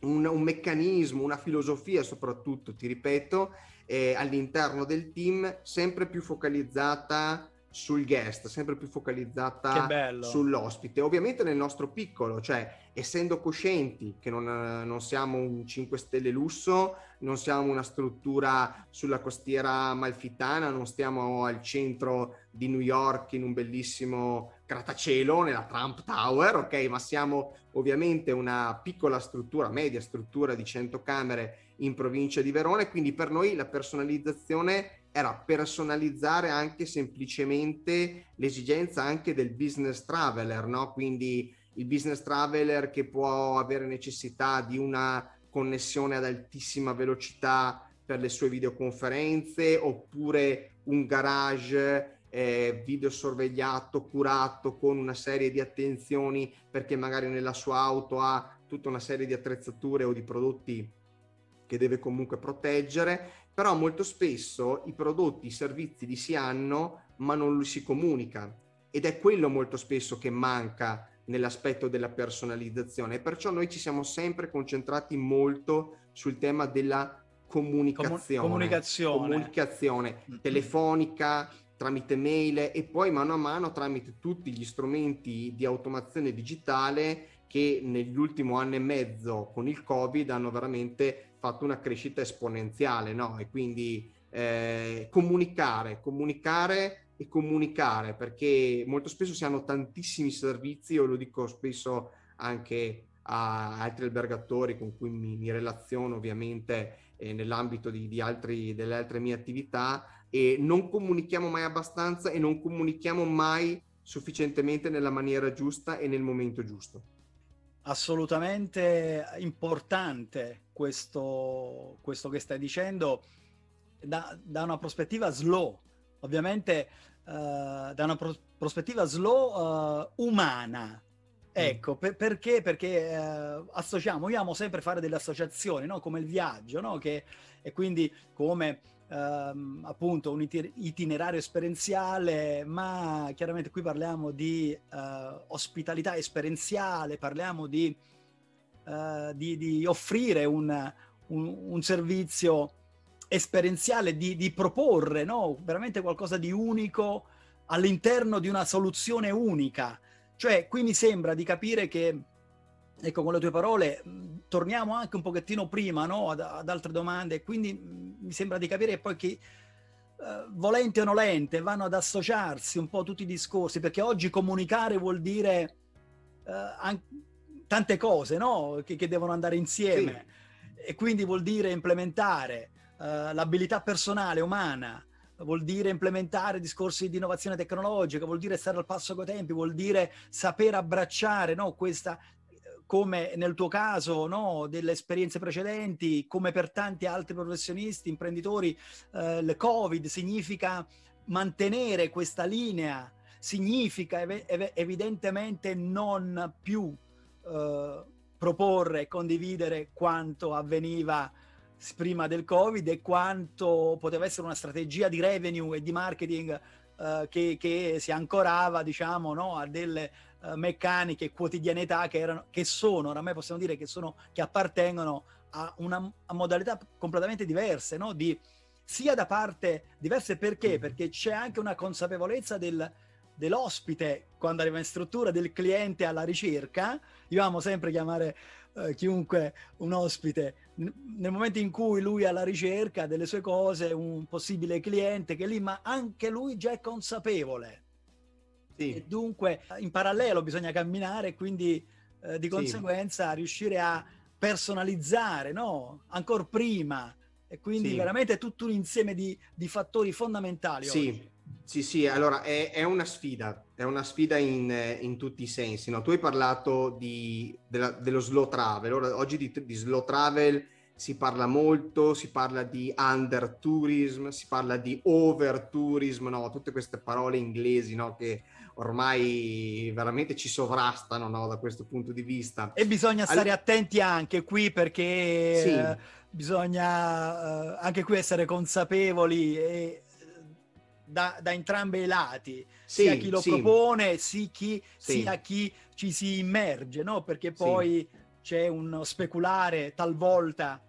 un, un meccanismo, una filosofia soprattutto, ti ripeto, eh, all'interno del team sempre più focalizzata sul guest, sempre più focalizzata sull'ospite. Ovviamente nel nostro piccolo, cioè essendo coscienti che non, non, siamo un 5 stelle lusso, non siamo una struttura sulla costiera malfitana, non stiamo al centro di New York in un bellissimo grattacielo nella Trump Tower, ok? Ma siamo ovviamente una piccola struttura, media struttura di 100 camere in provincia di Verona e quindi per noi la personalizzazione era personalizzare anche semplicemente l'esigenza anche del business traveler, no? Quindi il business traveler che può avere necessità di una connessione ad altissima velocità per le sue videoconferenze oppure un garage eh, videosorvegliato, curato con una serie di attenzioni perché magari nella sua auto ha tutta una serie di attrezzature o di prodotti che deve comunque proteggere, però molto spesso i prodotti, i servizi li si hanno ma non li si comunica. Ed è quello molto spesso che manca nell'aspetto della personalizzazione. E perciò noi ci siamo sempre concentrati molto sul tema della comunicazione, comunicazione. comunicazione. Telefonica, tramite mail e poi mano a mano tramite tutti gli strumenti di automazione digitale che nell'ultimo anno e mezzo con il Covid hanno veramente fatto una crescita esponenziale, no? E quindi eh, comunicare, comunicare e comunicare, perché molto spesso si hanno tantissimi servizi, io lo dico spesso anche a altri albergatori con cui mi, mi relaziono ovviamente eh, nell'ambito di, di altri, delle altre mie attività e non comunichiamo mai abbastanza e non comunichiamo mai sufficientemente nella maniera giusta e nel momento giusto. Assolutamente importante questo, questo che stai dicendo da, da una prospettiva slow, ovviamente uh, da una pro- prospettiva slow uh, umana, Ecco, per, perché? Perché eh, associamo, io amo sempre fare delle associazioni, no? come il viaggio, no? che, e quindi come ehm, appunto un itinerario esperienziale, ma chiaramente qui parliamo di eh, ospitalità esperienziale, parliamo di, eh, di, di offrire un, un, un, servizio esperienziale, di, di proporre no? veramente qualcosa di unico all'interno di una soluzione unica. Cioè, qui mi sembra di capire che ecco, con le tue parole, torniamo anche un pochettino prima no? ad, ad, altre domande, quindi mi sembra di capire poi che uh, volente o nolente vanno ad associarsi un po' tutti i discorsi, perché oggi comunicare vuol dire uh, an- tante cose no? che, che, devono andare insieme sì. e quindi vuol dire implementare uh, l'abilità personale, umana, vuol dire implementare discorsi di innovazione tecnologica, vuol dire stare al passo coi tempi, vuol dire saper abbracciare no, questa come nel tuo caso, no, delle esperienze precedenti, come per tanti altri professionisti, imprenditori, eh, il Covid significa mantenere questa linea, significa ev- evidentemente non più eh, proporre e condividere quanto avveniva prima del Covid e quanto poteva essere una strategia di revenue e di marketing eh, che, che, si ancorava, diciamo, no, a delle uh, meccaniche quotidianità che, erano, che sono, oramai possiamo dire che, sono, che appartengono a una a modalità completamente diverse, no? di, sia da parte diverse perché? Mm. Perché c'è anche una consapevolezza del, dell'ospite quando arriva in struttura, del cliente alla ricerca. Io amo sempre chiamare eh, chiunque un ospite nel momento in cui lui è alla ricerca delle sue cose, un possibile cliente che lì, ma anche lui già è consapevole sì. E dunque in parallelo bisogna camminare, quindi eh, di conseguenza sì. riuscire a personalizzare, no? Ancora prima. E quindi sì. veramente tutto un insieme di, di fattori fondamentali. Sì. Oggi. Sì, sì, allora è, è, una sfida, è una sfida in, in tutti i sensi. No? Tu hai parlato di, della, dello slow travel, Ora, oggi di, di, slow travel si parla molto, si parla di under tourism, si parla di over tourism, no? tutte queste parole inglesi no? che ormai veramente ci sovrastano no, da questo punto di vista. E bisogna stare All... attenti anche qui perché sì. eh, bisogna eh, anche qui essere consapevoli e, eh, da, da entrambi i lati, sì, sia chi lo sì. propone, sia chi, sia chi ci si immerge, no? perché poi c'è uno speculare talvolta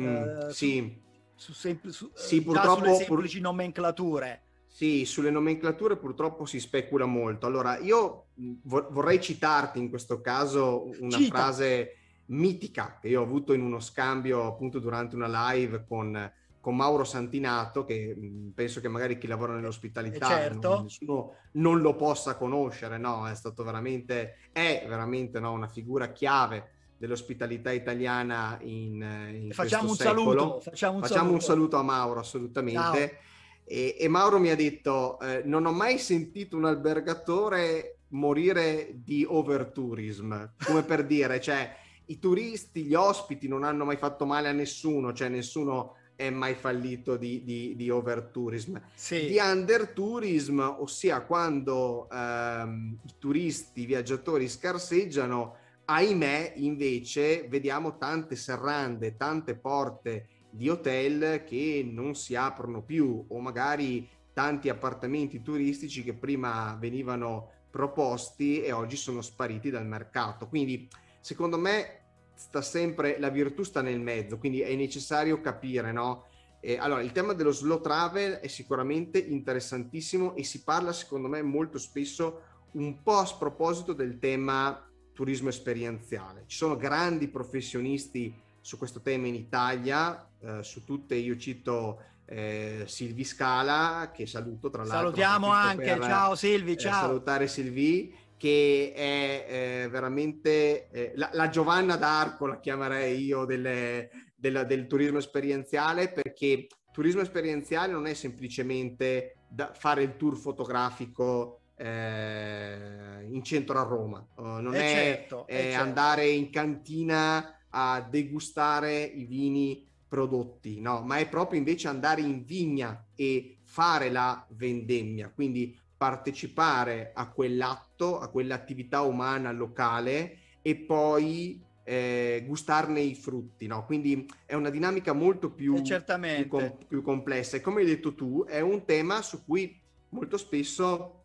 mm, eh, sì. su, su, su, sì, purtroppo, sulle semplici pur... nomenclature. Sì, sulle nomenclature purtroppo si specula molto. Allora, io vorrei citarti in questo caso una Cita. frase mitica che io ho avuto in uno scambio appunto durante una live con, con Mauro Santinato, che penso che magari chi lavora nell'ospitalità eh, certo. non, nessuno non lo possa conoscere, no? È stato veramente, è veramente no? una figura chiave dell'ospitalità italiana in, in facciamo un saluto facciamo un, facciamo saluto. un saluto a Mauro assolutamente. E, e Mauro mi ha detto, eh, non ho mai sentito un albergatore morire di overtourism, come per dire, cioè i turisti, gli ospiti non hanno mai fatto male a nessuno, cioè nessuno è mai fallito di, di, di overtourism. Sì. Di undertourism, ossia quando ehm, i turisti, i viaggiatori scarseggiano, ahimè invece vediamo tante serrande, tante porte di hotel che non si aprono più o magari tanti appartamenti turistici che prima venivano proposti e oggi sono spariti dal mercato. Quindi secondo me sta sempre la virtù sta nel mezzo, quindi è necessario capire, no? Eh, allora, il tema dello slow travel è sicuramente interessantissimo e si parla secondo me molto spesso un po' a sproposito del tema turismo esperienziale. Ci sono grandi professionisti su questo tema in Italia, eh, su tutte io cito eh, Silvi Scala, che saluto tra l'altro. Salutiamo anche, ciao Silvi, eh, ciao. salutare Silvi, che è eh, veramente eh, la, la, Giovanna d'Arco, la chiamerei io, delle, della, del turismo esperienziale, perché turismo esperienziale non è semplicemente fare il tour fotografico eh, in centro a Roma, uh, non è, certo, è certo. andare in cantina a degustare i vini prodotti, no, ma è proprio invece andare in vigna e fare la vendemmia, quindi partecipare a quell'atto, a quell'attività umana locale e poi eh, gustarne i frutti, no? Quindi è una dinamica molto più, eh, più, com- più, complessa e come hai detto tu è un tema su cui molto spesso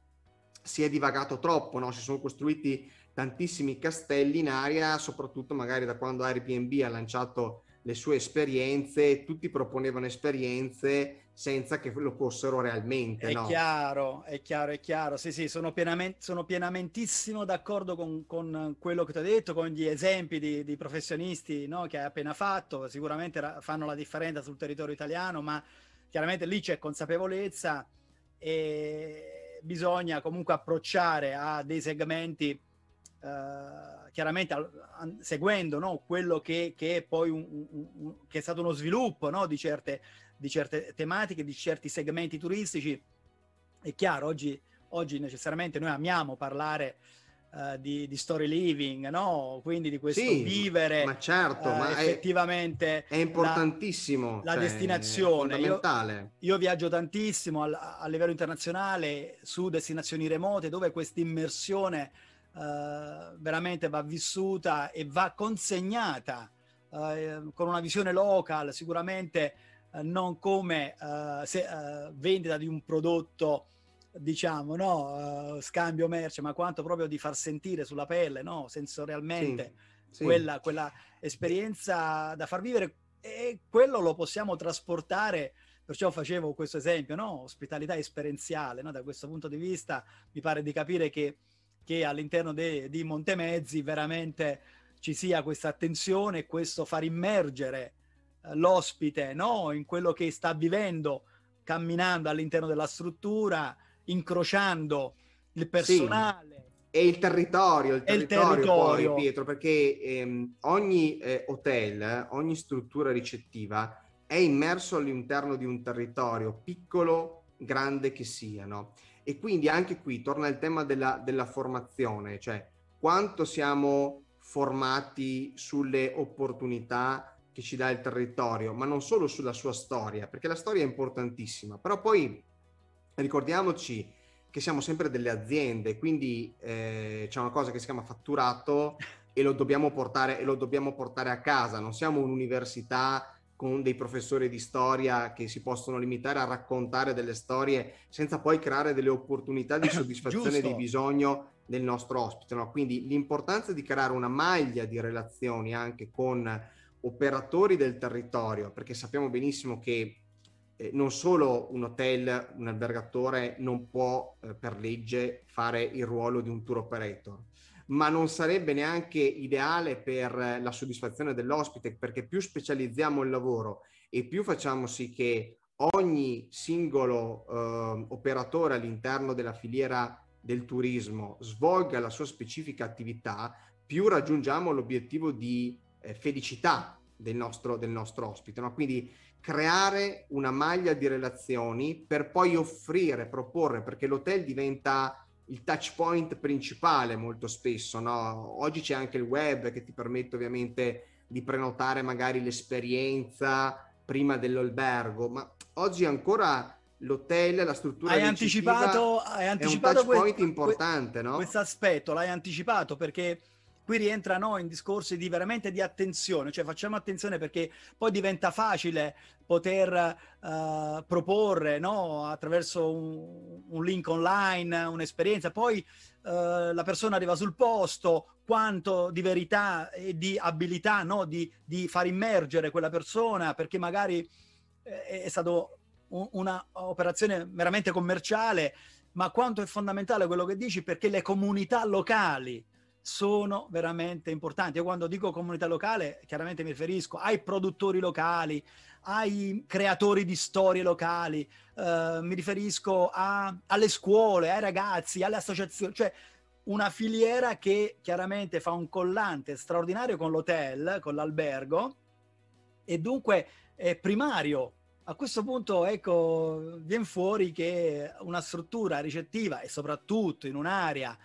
si è divagato troppo, no? Si sono costruiti tantissimi castelli in aria, soprattutto magari da quando Airbnb ha lanciato le sue esperienze, tutti proponevano esperienze senza che lo fossero realmente. È no? chiaro, è chiaro, è chiaro. Sì, sì, sono, pienamente, sono pienamentissimo d'accordo con, con, quello che ti ho detto, con gli esempi di, di professionisti no, che hai appena fatto. Sicuramente ra- fanno la differenza sul territorio italiano, ma chiaramente lì c'è consapevolezza e bisogna comunque approcciare a dei segmenti eh, chiaramente a, a, seguendo no, quello che, che, è poi un, un, un, che è stato uno sviluppo no, di certe di certe tematiche, di certi segmenti turistici. È chiaro, oggi, oggi necessariamente noi amiamo parlare uh, di, di, story living, no? Quindi di questo sì, vivere. Ma certo, uh, ma effettivamente è, è importantissimo. La, la cioè, destinazione. Io, io, viaggio tantissimo al, a livello internazionale su destinazioni remote dove questa immersione uh, veramente va vissuta e va consegnata con una visione local, sicuramente non come uh, se, uh, vendita di un prodotto diciamo, no, uh, scambio merce, ma quanto proprio di far sentire sulla pelle, no, sensorialmente sì, sì. Quella, quella esperienza da far vivere e quello lo possiamo trasportare perciò facevo questo esempio, no? ospitalità esperienziale, no? da questo punto di vista mi pare di capire che, che all'interno de, di Montemezzi veramente ci sia questa attenzione, questo far immergere l'ospite no? in quello che sta vivendo camminando all'interno della struttura, incrociando il personale. Sì. E il territorio, il territorio, il territorio. Poi, Pietro, perché ehm, ogni eh, hotel, ogni struttura ricettiva è immerso all'interno di un territorio, piccolo, grande che sia, no? E quindi anche qui torna il tema della, della formazione, cioè quanto siamo formati sulle opportunità che ci dà il territorio, ma non solo sulla sua storia, perché la storia è importantissima, però poi ricordiamoci che siamo sempre delle aziende, quindi eh, c'è una cosa che si chiama fatturato e lo dobbiamo portare, e lo dobbiamo portare a casa, non siamo un'università con dei professori di storia che si possono limitare a raccontare delle storie senza poi creare delle opportunità di soddisfazione di bisogno del nostro ospite. No? Quindi l'importanza di creare una maglia di relazioni anche con operatori del territorio, perché sappiamo benissimo che eh, non solo un hotel, un albergatore non può eh, per legge fare il ruolo di un tour operator, ma non sarebbe neanche ideale per la soddisfazione dell'ospite, perché più specializziamo il lavoro e più facciamo sì che ogni singolo eh, operatore all'interno della filiera del turismo svolga la sua specifica attività, più raggiungiamo l'obiettivo di felicità del nostro, del nostro ospite. No? Quindi creare una maglia di relazioni per poi offrire, proporre, perché l'hotel diventa il touch point principale molto spesso. No? Oggi c'è anche il web che ti permette ovviamente di prenotare magari l'esperienza prima dell'albergo, ma oggi ancora l'hotel, la struttura hai anticipato, hai anticipato è un touch point importante, no? Questo aspetto l'hai anticipato perché qui rientrano in discorsi di veramente di attenzione, cioè facciamo attenzione perché poi diventa facile poter uh, proporre no? attraverso un, un, link online, un'esperienza, poi uh, la persona arriva sul posto, quanto di verità e di abilità no? di, di far immergere quella persona, perché magari eh, è stata un, un'operazione meramente commerciale, ma quanto è fondamentale quello che dici perché le comunità locali sono veramente importanti. Io quando dico comunità locale, chiaramente mi riferisco ai produttori locali, ai creatori di storie locali, eh, mi riferisco a, alle scuole, ai ragazzi, alle associazioni, cioè una filiera che chiaramente fa un collante straordinario con l'hotel, con l'albergo e dunque è primario. A questo punto, ecco, viene fuori che una struttura ricettiva e soprattutto in un'area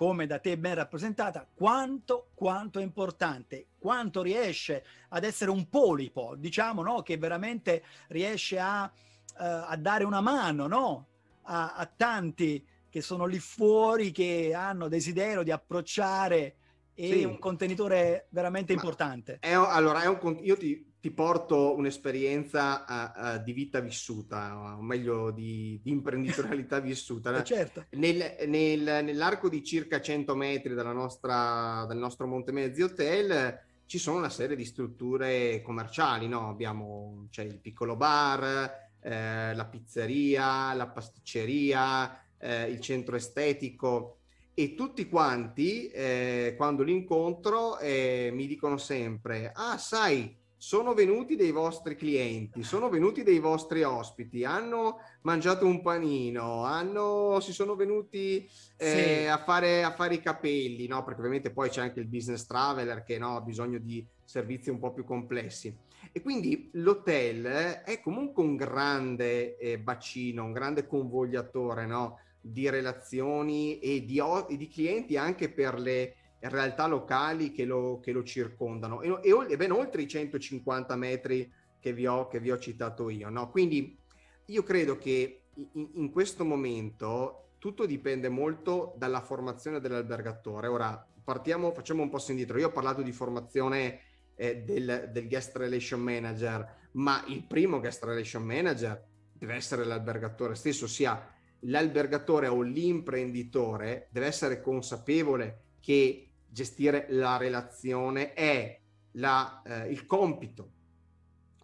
come da te ben rappresentata, quanto, quanto è importante, quanto riesce ad essere un polipo, diciamo, no? che veramente riesce a, uh, a dare una mano no? a, a, tanti che sono lì fuori, che hanno desiderio di approcciare e sì. un contenitore veramente Ma importante. È, allora, è un, io ti, ti porto un'esperienza uh, uh, di vita vissuta, o meglio di, di imprenditorialità vissuta. Eh, certo. Nel, nel, nell'arco di circa 100 metri nostra, del nostro Monte Mezzi Hotel ci sono una serie di strutture commerciali, no? Abbiamo, c'è il piccolo bar, eh, la pizzeria, la pasticceria, eh, il centro estetico e tutti quanti, eh, quando li incontro, eh, mi dicono sempre, ah sai, sono venuti dei vostri clienti, sono venuti dei vostri ospiti, hanno mangiato un panino, hanno, si sono venuti eh, sì. a, fare, a, fare, i capelli, no? perché ovviamente poi c'è anche il business traveler che no, ha bisogno di servizi un po' più complessi. E quindi l'hotel è comunque un grande eh, bacino, un grande convogliatore no? di relazioni e di, e di clienti anche per le realtà locali che lo, che lo circondano e, e, ben oltre i 150 metri che vi ho, che vi ho citato io. No? Quindi io credo che in, in, questo momento tutto dipende molto dalla formazione dell'albergatore. Ora partiamo, facciamo un passo indietro. Io ho parlato di formazione eh, del, del guest relation manager, ma il primo guest relation manager deve essere l'albergatore stesso, ossia l'albergatore o l'imprenditore deve essere consapevole che gestire la relazione è la, eh, il compito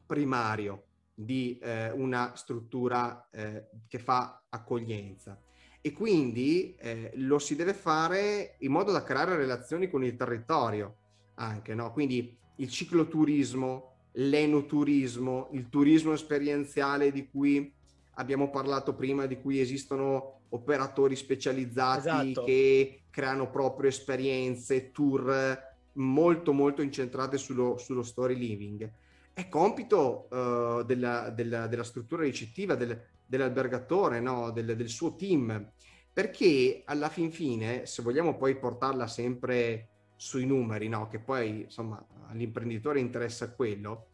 primario di eh, una struttura eh, che fa accoglienza e quindi eh, lo si deve fare in modo da creare relazioni con il territorio anche, no? Quindi il cicloturismo, l'enoturismo, il turismo esperienziale di cui abbiamo parlato prima, di cui esistono operatori specializzati esatto. che creano proprio esperienze, tour molto molto incentrate sullo, sullo story living. È compito uh, della, della, della, struttura ricettiva, del, dell'albergatore, no? del, del, suo team, perché alla fin fine, se vogliamo poi portarla sempre sui numeri, no? che poi insomma all'imprenditore interessa quello,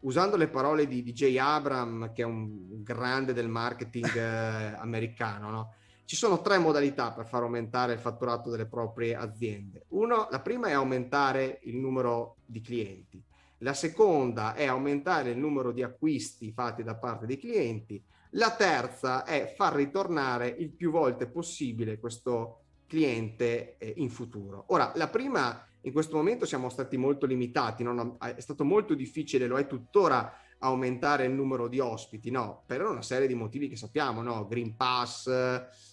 usando le parole di, Jay Abram, che è un grande del marketing eh, americano, no? Ci sono tre modalità per far aumentare il fatturato delle proprie aziende. Uno, la prima è aumentare il numero di clienti. La seconda è aumentare il numero di acquisti fatti da parte dei clienti. La terza è far ritornare il più volte possibile questo cliente eh, in futuro. Ora, la prima, in questo momento siamo stati molto limitati, non, è stato molto difficile, lo è tuttora, aumentare il numero di ospiti, no? Per una serie di motivi che sappiamo, no? Green Pass,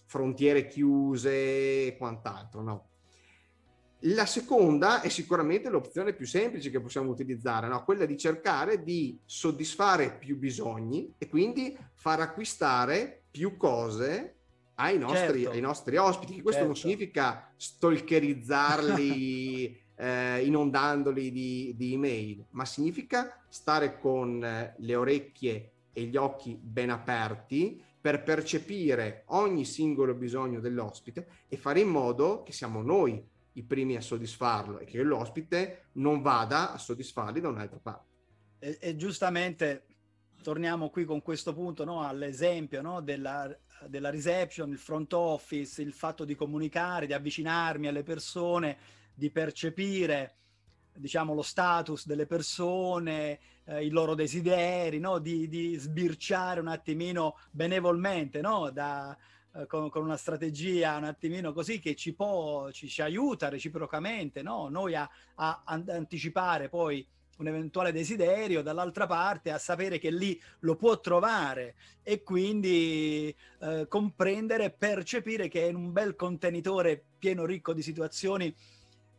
frontiere chiuse e quant'altro, no? La seconda è sicuramente l'opzione più semplice che possiamo utilizzare, no? quella di cercare di soddisfare più bisogni e quindi far acquistare più cose ai nostri, certo. ai nostri ospiti. Questo certo. non significa stalkerizzarli eh, inondandoli di, di, email, ma significa stare con eh, le orecchie e gli occhi ben aperti per percepire ogni singolo bisogno dell'ospite e fare in modo che siamo noi i primi a soddisfarlo e che l'ospite non vada a soddisfarli da un'altra parte. E, e giustamente torniamo qui con questo punto no, all'esempio no, della, della reception, il front office, il fatto di comunicare, di avvicinarmi alle persone, di percepire diciamo, lo status delle persone, eh, i loro desideri, no? di, di, sbirciare un attimino benevolmente, no? da, eh, con, con, una strategia un attimino così che ci, può, ci, ci aiuta reciprocamente, no? noi a, a, anticipare poi un eventuale desiderio, dall'altra parte a sapere che lì lo può trovare e quindi eh, comprendere, percepire che è un bel contenitore pieno ricco di situazioni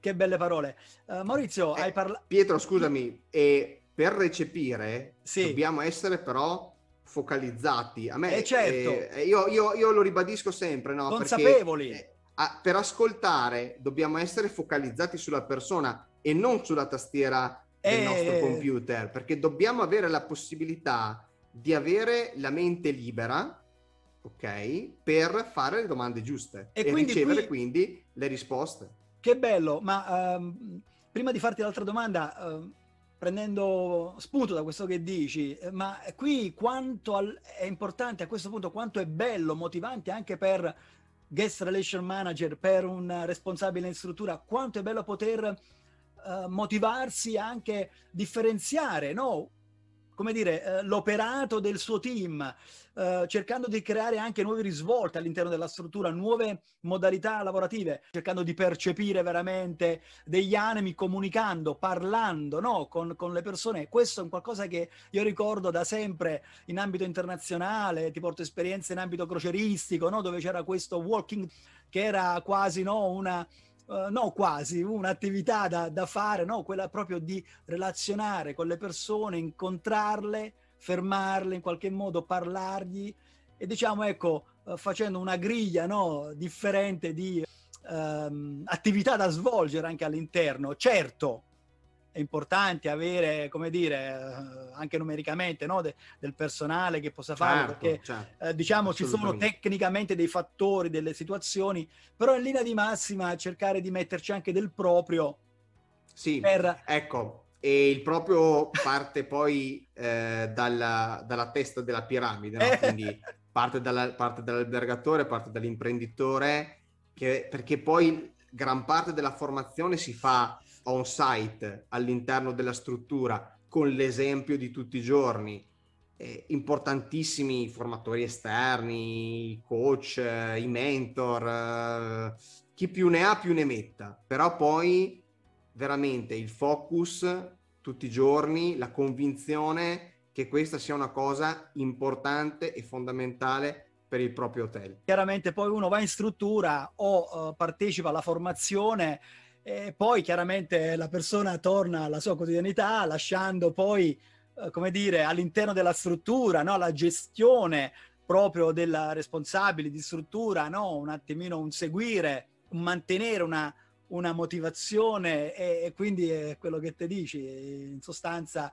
che belle parole. Uh, Maurizio, eh, hai parlato... Pietro, scusami, e per recepire sì. dobbiamo essere però focalizzati. A me, eh certo. eh, io, io, io, lo ribadisco sempre, no? Consapevoli. Perché, a, per ascoltare dobbiamo essere focalizzati sulla persona e non sulla tastiera del nostro eh. computer, perché dobbiamo avere la possibilità di avere la mente libera, ok, per fare le domande giuste e, e ricevere qui... quindi le risposte. Che bello, ma um, prima di farti l'altra domanda, uh, prendendo spunto da questo che dici, eh, ma qui quanto al, è importante a questo punto, quanto è bello, motivante anche per guest relation manager, per un responsabile in struttura, quanto è bello poter uh, motivarsi anche differenziare, no? Come dire, eh, l'operato del suo team, eh, cercando di creare anche nuovi risvolti all'interno della struttura, nuove modalità lavorative, cercando di percepire veramente degli animi, comunicando, parlando no? con, con, le persone. Questo è un qualcosa che io ricordo da sempre in ambito internazionale, ti porto esperienze in ambito croceristico, no? dove c'era questo walking che era quasi no? una uh, no quasi, un'attività da, da fare, no? quella proprio di relazionare con le persone, incontrarle, fermarle in qualche modo, parlargli e diciamo ecco, uh, facendo una griglia no? differente di um, attività da svolgere anche all'interno. Certo, è importante avere, come dire, eh, anche numericamente, no? De, del personale che possa farlo, certo, perché certo, eh, diciamo ci sono tecnicamente dei fattori, delle situazioni, però in linea di massima cercare di metterci anche del proprio. Sì, per... ecco, e il proprio parte poi eh, dalla, dalla, testa della piramide, no? quindi parte, dalla, parte dall'albergatore, parte dall'imprenditore, che, perché poi gran parte della formazione si fa on site all'interno della struttura con l'esempio di tutti i giorni. Eh, importantissimi formatori esterni, coach, eh, i mentor, eh, chi più ne ha più ne metta, però poi veramente il focus tutti i giorni, la convinzione che questa sia una cosa importante e fondamentale per il proprio hotel. Chiaramente poi uno va in struttura o uh, partecipa alla formazione e poi chiaramente la persona torna alla sua quotidianità lasciando poi, eh, come dire, all'interno della struttura, no? la gestione proprio della responsabile di struttura, no? un attimino un seguire, un mantenere una, una motivazione e, e, quindi è quello che ti dici, in sostanza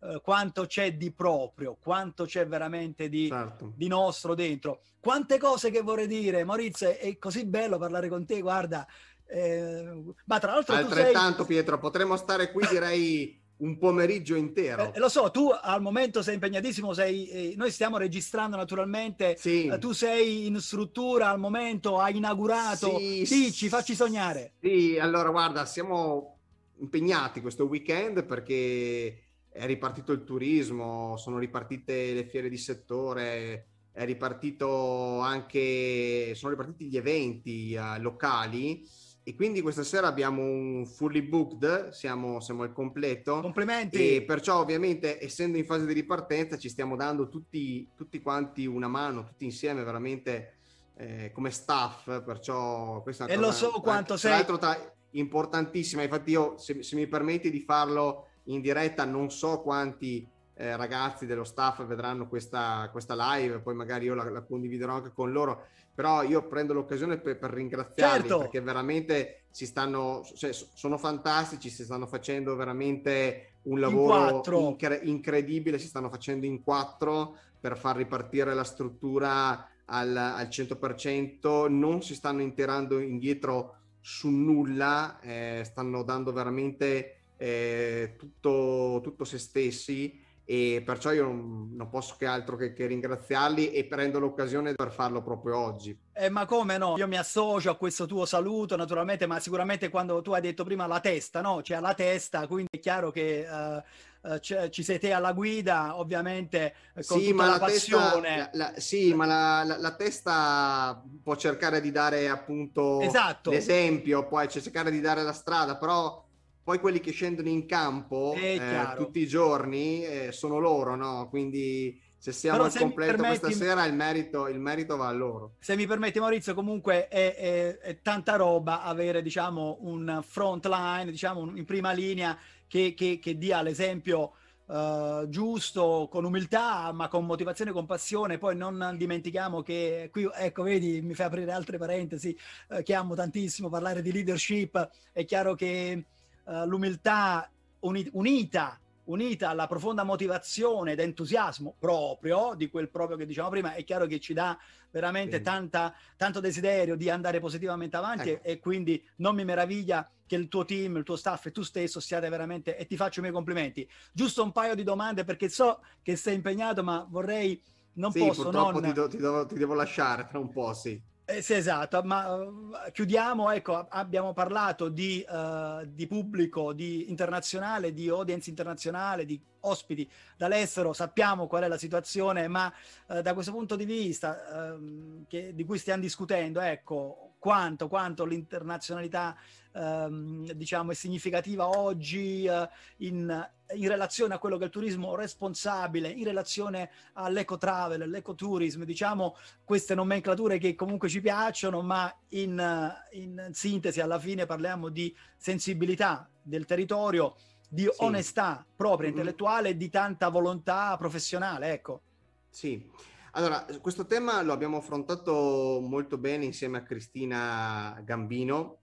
eh, quanto c'è di proprio, quanto c'è veramente di, certo. di, nostro dentro. Quante cose che vorrei dire, Maurizio, è così bello parlare con te, guarda, eh, ma tra l'altro altrettanto sei... Pietro, potremmo stare qui direi un pomeriggio intero. Eh, lo so, tu al momento sei impegnatissimo, sei, eh, noi stiamo registrando naturalmente, sì. eh, tu sei in struttura al momento, hai inaugurato, sì, dici, facci sognare. Sì, allora guarda, siamo impegnati questo weekend perché è ripartito il turismo, sono ripartite le fiere di settore, è ripartito anche, sono ripartiti gli eventi uh, locali e quindi questa sera abbiamo un fully booked, siamo, siamo al completo. Complimenti! E perciò ovviamente essendo in fase di ripartenza ci stiamo dando tutti, tutti quanti una mano, tutti insieme veramente eh, come staff, perciò questa è una e cosa, lo so quanto tra, sei... Tra l'altro tra, importantissima, infatti io se, se mi permetti di farlo in diretta non so quanti eh, ragazzi dello staff vedranno questa, questa live, poi magari io la, la, condividerò anche con loro, però io prendo l'occasione per, per ringraziarli certo. perché veramente si stanno, cioè, sono fantastici, si stanno facendo veramente un lavoro incre- incredibile, si stanno facendo in quattro per far ripartire la struttura al, al 100%, non si stanno interando indietro su nulla, eh, stanno dando veramente eh, tutto, tutto se stessi e perciò io non, posso che altro che, che, ringraziarli e prendo l'occasione per farlo proprio oggi. Eh, ma come no? Io mi associo a questo tuo saluto naturalmente, ma sicuramente quando tu hai detto prima la testa, no? C'è cioè, la testa, quindi è chiaro che... Uh... Uh, ci sei te alla guida, ovviamente eh, con sì, ma la, la passione. Testa, la, la, sì, ma la, la, testa può cercare di dare appunto esatto. l'esempio, può cercare di dare la strada, però poi quelli che scendono in campo eh, tutti i giorni eh, sono loro, no? Quindi se siamo Però al completo permetti... questa sera il merito, il merito, va a loro. Se mi permetti Maurizio, comunque è, è, è tanta roba avere diciamo un front line, diciamo in prima linea che, che, che dia l'esempio Uh, giusto, con umiltà, ma con motivazione e con passione. Poi non dimentichiamo che qui, ecco, vedi, mi fai aprire altre parentesi, uh, che amo tantissimo parlare di leadership. È chiaro che uh, l'umiltà uni- unita, unita alla profonda motivazione ed entusiasmo proprio di quel proprio che diciamo prima, è chiaro che ci dà veramente tanta, tanto desiderio di andare positivamente avanti ecco. e, e, quindi non mi meraviglia che il tuo team, il tuo staff e tu stesso siate veramente, e ti faccio i miei complimenti. Giusto un paio di domande perché so che sei impegnato, ma vorrei, non sì, posso non... Ti, do, ti, do, ti devo lasciare tra un po', sì. Eh, sì, esatto, ma uh, chiudiamo, ecco, abbiamo parlato di, uh, di, pubblico di internazionale, di audience internazionale, di ospiti dall'estero, sappiamo qual è la situazione, ma uh, da questo punto di vista ehm, che, di cui stiamo discutendo, ecco, quanto, quanto l'internazionalità ehm, diciamo, è significativa oggi eh, in, in, relazione a quello che è il turismo responsabile, in relazione all'eco-travel, all'eco-tourism, diciamo queste nomenclature che comunque ci piacciono, ma in, in sintesi alla fine parliamo di sensibilità del territorio, di sì. onestà propria, mm-hmm. intellettuale e di tanta volontà professionale, ecco. Sì, allora, questo tema lo abbiamo affrontato molto bene insieme a Cristina Gambino,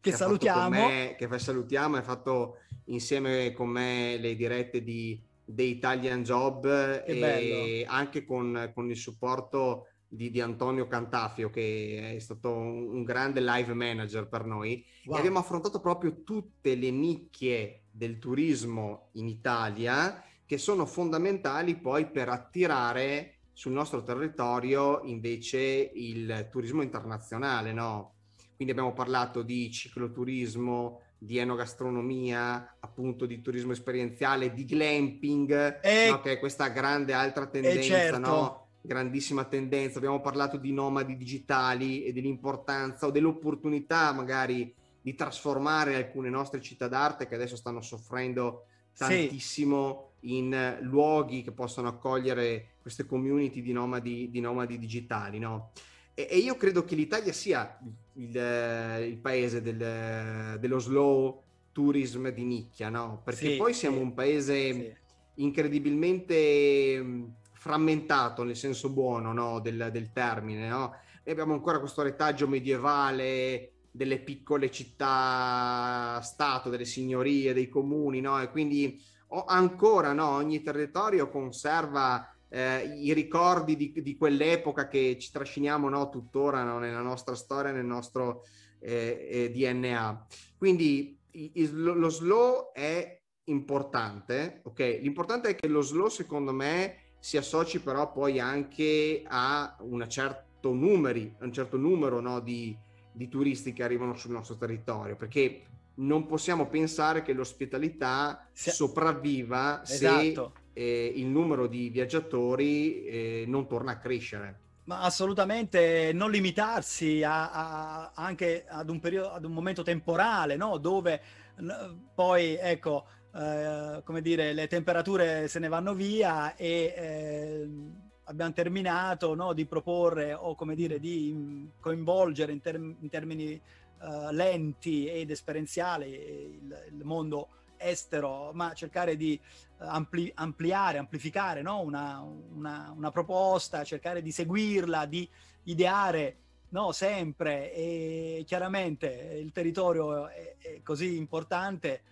che, che salutiamo. Me, che salutiamo, ha fatto insieme con me le dirette di The Italian Job che e bello. anche con, con, il supporto di, di, Antonio Cantafio che è stato un, un grande live manager per noi wow. e abbiamo affrontato proprio tutte le nicchie del turismo in Italia che sono fondamentali poi per attirare sul nostro territorio invece il turismo internazionale, no? Quindi abbiamo parlato di cicloturismo, di enogastronomia, appunto di turismo esperienziale, di glamping, e... no? che è questa grande altra tendenza, certo. no? grandissima tendenza. Abbiamo parlato di nomadi digitali e dell'importanza o dell'opportunità magari di trasformare alcune nostre città d'arte che adesso stanno soffrendo tantissimo sì. In luoghi che possono accogliere queste community di nomadi, di nomadi digitali. No? E, e, io credo che l'Italia sia il, il paese del, dello slow tourism di nicchia, no? Perché sì, poi siamo sì, un paese sì. incredibilmente mm, frammentato nel senso buono no? del, del, termine, no? E abbiamo ancora questo retaggio medievale delle piccole città stato, delle signorie, dei comuni, no? E quindi ancora no, ogni territorio conserva eh, i ricordi di, di, quell'epoca che ci trasciniamo no, tuttora no, nella nostra storia, nel nostro eh, eh, DNA. Quindi il, lo slow è importante, ok? L'importante è che lo slow, secondo me, si associ però poi anche a un certo, numeri, un certo numero no, di, di turisti che arrivano sul nostro territorio, perché non possiamo pensare che l'ospitalità sopravviva esatto. se eh, il numero di viaggiatori eh, non torna a crescere. Ma assolutamente non limitarsi a, a, anche ad un, periodo, ad un momento temporale, no? dove poi, ecco, eh, come dire, le temperature se ne vanno via e eh, abbiamo terminato no? di proporre o, come dire, di coinvolgere in, term- in termini uh, lenti ed esperienziali il, il mondo estero, ma cercare di eh, ampli- ampliare, amplificare no? una, una, una, proposta, cercare di seguirla, di ideare no? sempre e chiaramente il territorio è, è così importante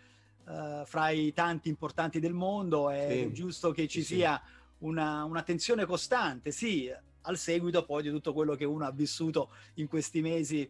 uh, fra i tanti importanti del mondo, è sì. giusto che ci sì, sia una, un'attenzione costante, sì, al seguito poi di tutto quello che uno ha vissuto in questi mesi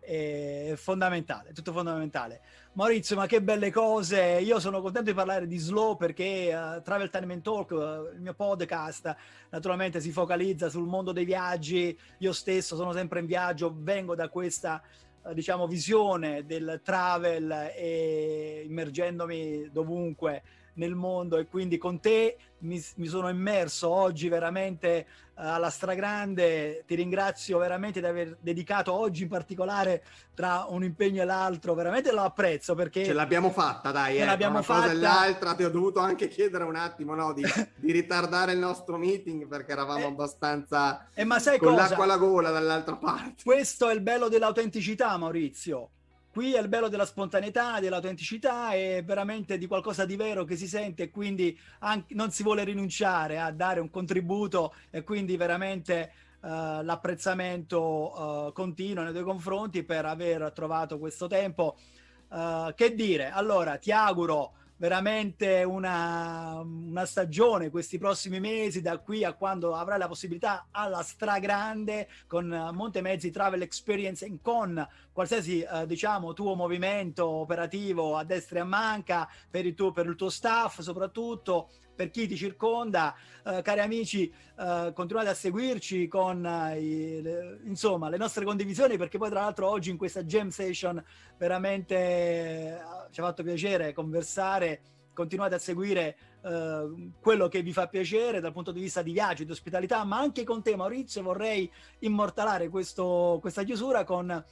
è fondamentale, tutto fondamentale. Maurizio, ma che belle cose! Io sono contento di parlare di Slow perché uh, Travel Time and Talk, uh, il mio podcast, naturalmente si focalizza sul mondo dei viaggi. Io stesso sono sempre in viaggio, vengo da questa uh, diciamo visione del travel e immergendomi dovunque nel mondo e quindi con te mi, mi sono immerso oggi veramente uh, alla stragrande. Ti ringrazio veramente di aver dedicato oggi in particolare tra un impegno e l'altro, veramente lo apprezzo perché ce l'abbiamo fatta, dai, ce eh, l'abbiamo una fatta. cosa e l'altra. Ti ho dovuto anche chiedere un attimo no, di, di ritardare il nostro meeting perché eravamo eh, abbastanza eh, ma sai con cosa? l'acqua alla gola dall'altra parte. Questo è il bello dell'autenticità, Maurizio Qui è il bello della spontaneità, dell'autenticità e veramente di qualcosa di vero che si sente e quindi anche, non si vuole rinunciare a dare un contributo e quindi veramente uh, l'apprezzamento uh, continuo nei tuoi confronti per aver trovato questo tempo. Uh, che dire, allora ti auguro veramente una, una, stagione questi prossimi mesi, da qui a quando avrai la possibilità alla stragrande con Monte Mezzi Travel Experience e con qualsiasi eh, diciamo tuo movimento operativo a destra e a manca per il tuo, per il tuo staff soprattutto per chi ti circonda. Eh, cari amici, eh, continuate a seguirci con eh, le, insomma, le nostre condivisioni perché poi tra l'altro oggi in questa jam session veramente eh, ci ha fatto piacere conversare. Continuate a seguire Uh, quello che vi fa piacere dal punto di vista di viaggio, di ospitalità, ma anche con te Maurizio vorrei immortalare questo, questa chiusura con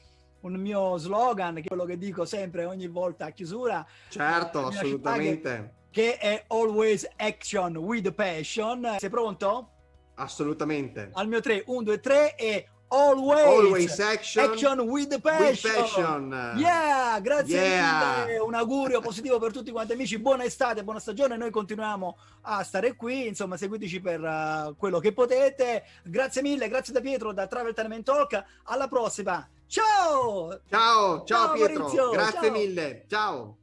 un mio slogan, che è quello che dico sempre ogni volta a chiusura. Certo, uh, assolutamente che è Always Action with Passion. Sei pronto? Assolutamente. Al mio 3, 1, 2, 3 e Always, Always action, action with, passion. with passion. Yeah, grazie yeah. mille. Un augurio positivo per tutti quanti amici. Buona estate, buona stagione. Noi continuiamo a stare qui. Insomma, seguiteci per uh, quello che potete. Grazie mille, grazie da Pietro da Travel Talent Talk. Alla prossima. Ciao! Ciao, ciao, ciao Pietro. Maurizio. Grazie ciao. mille. Ciao.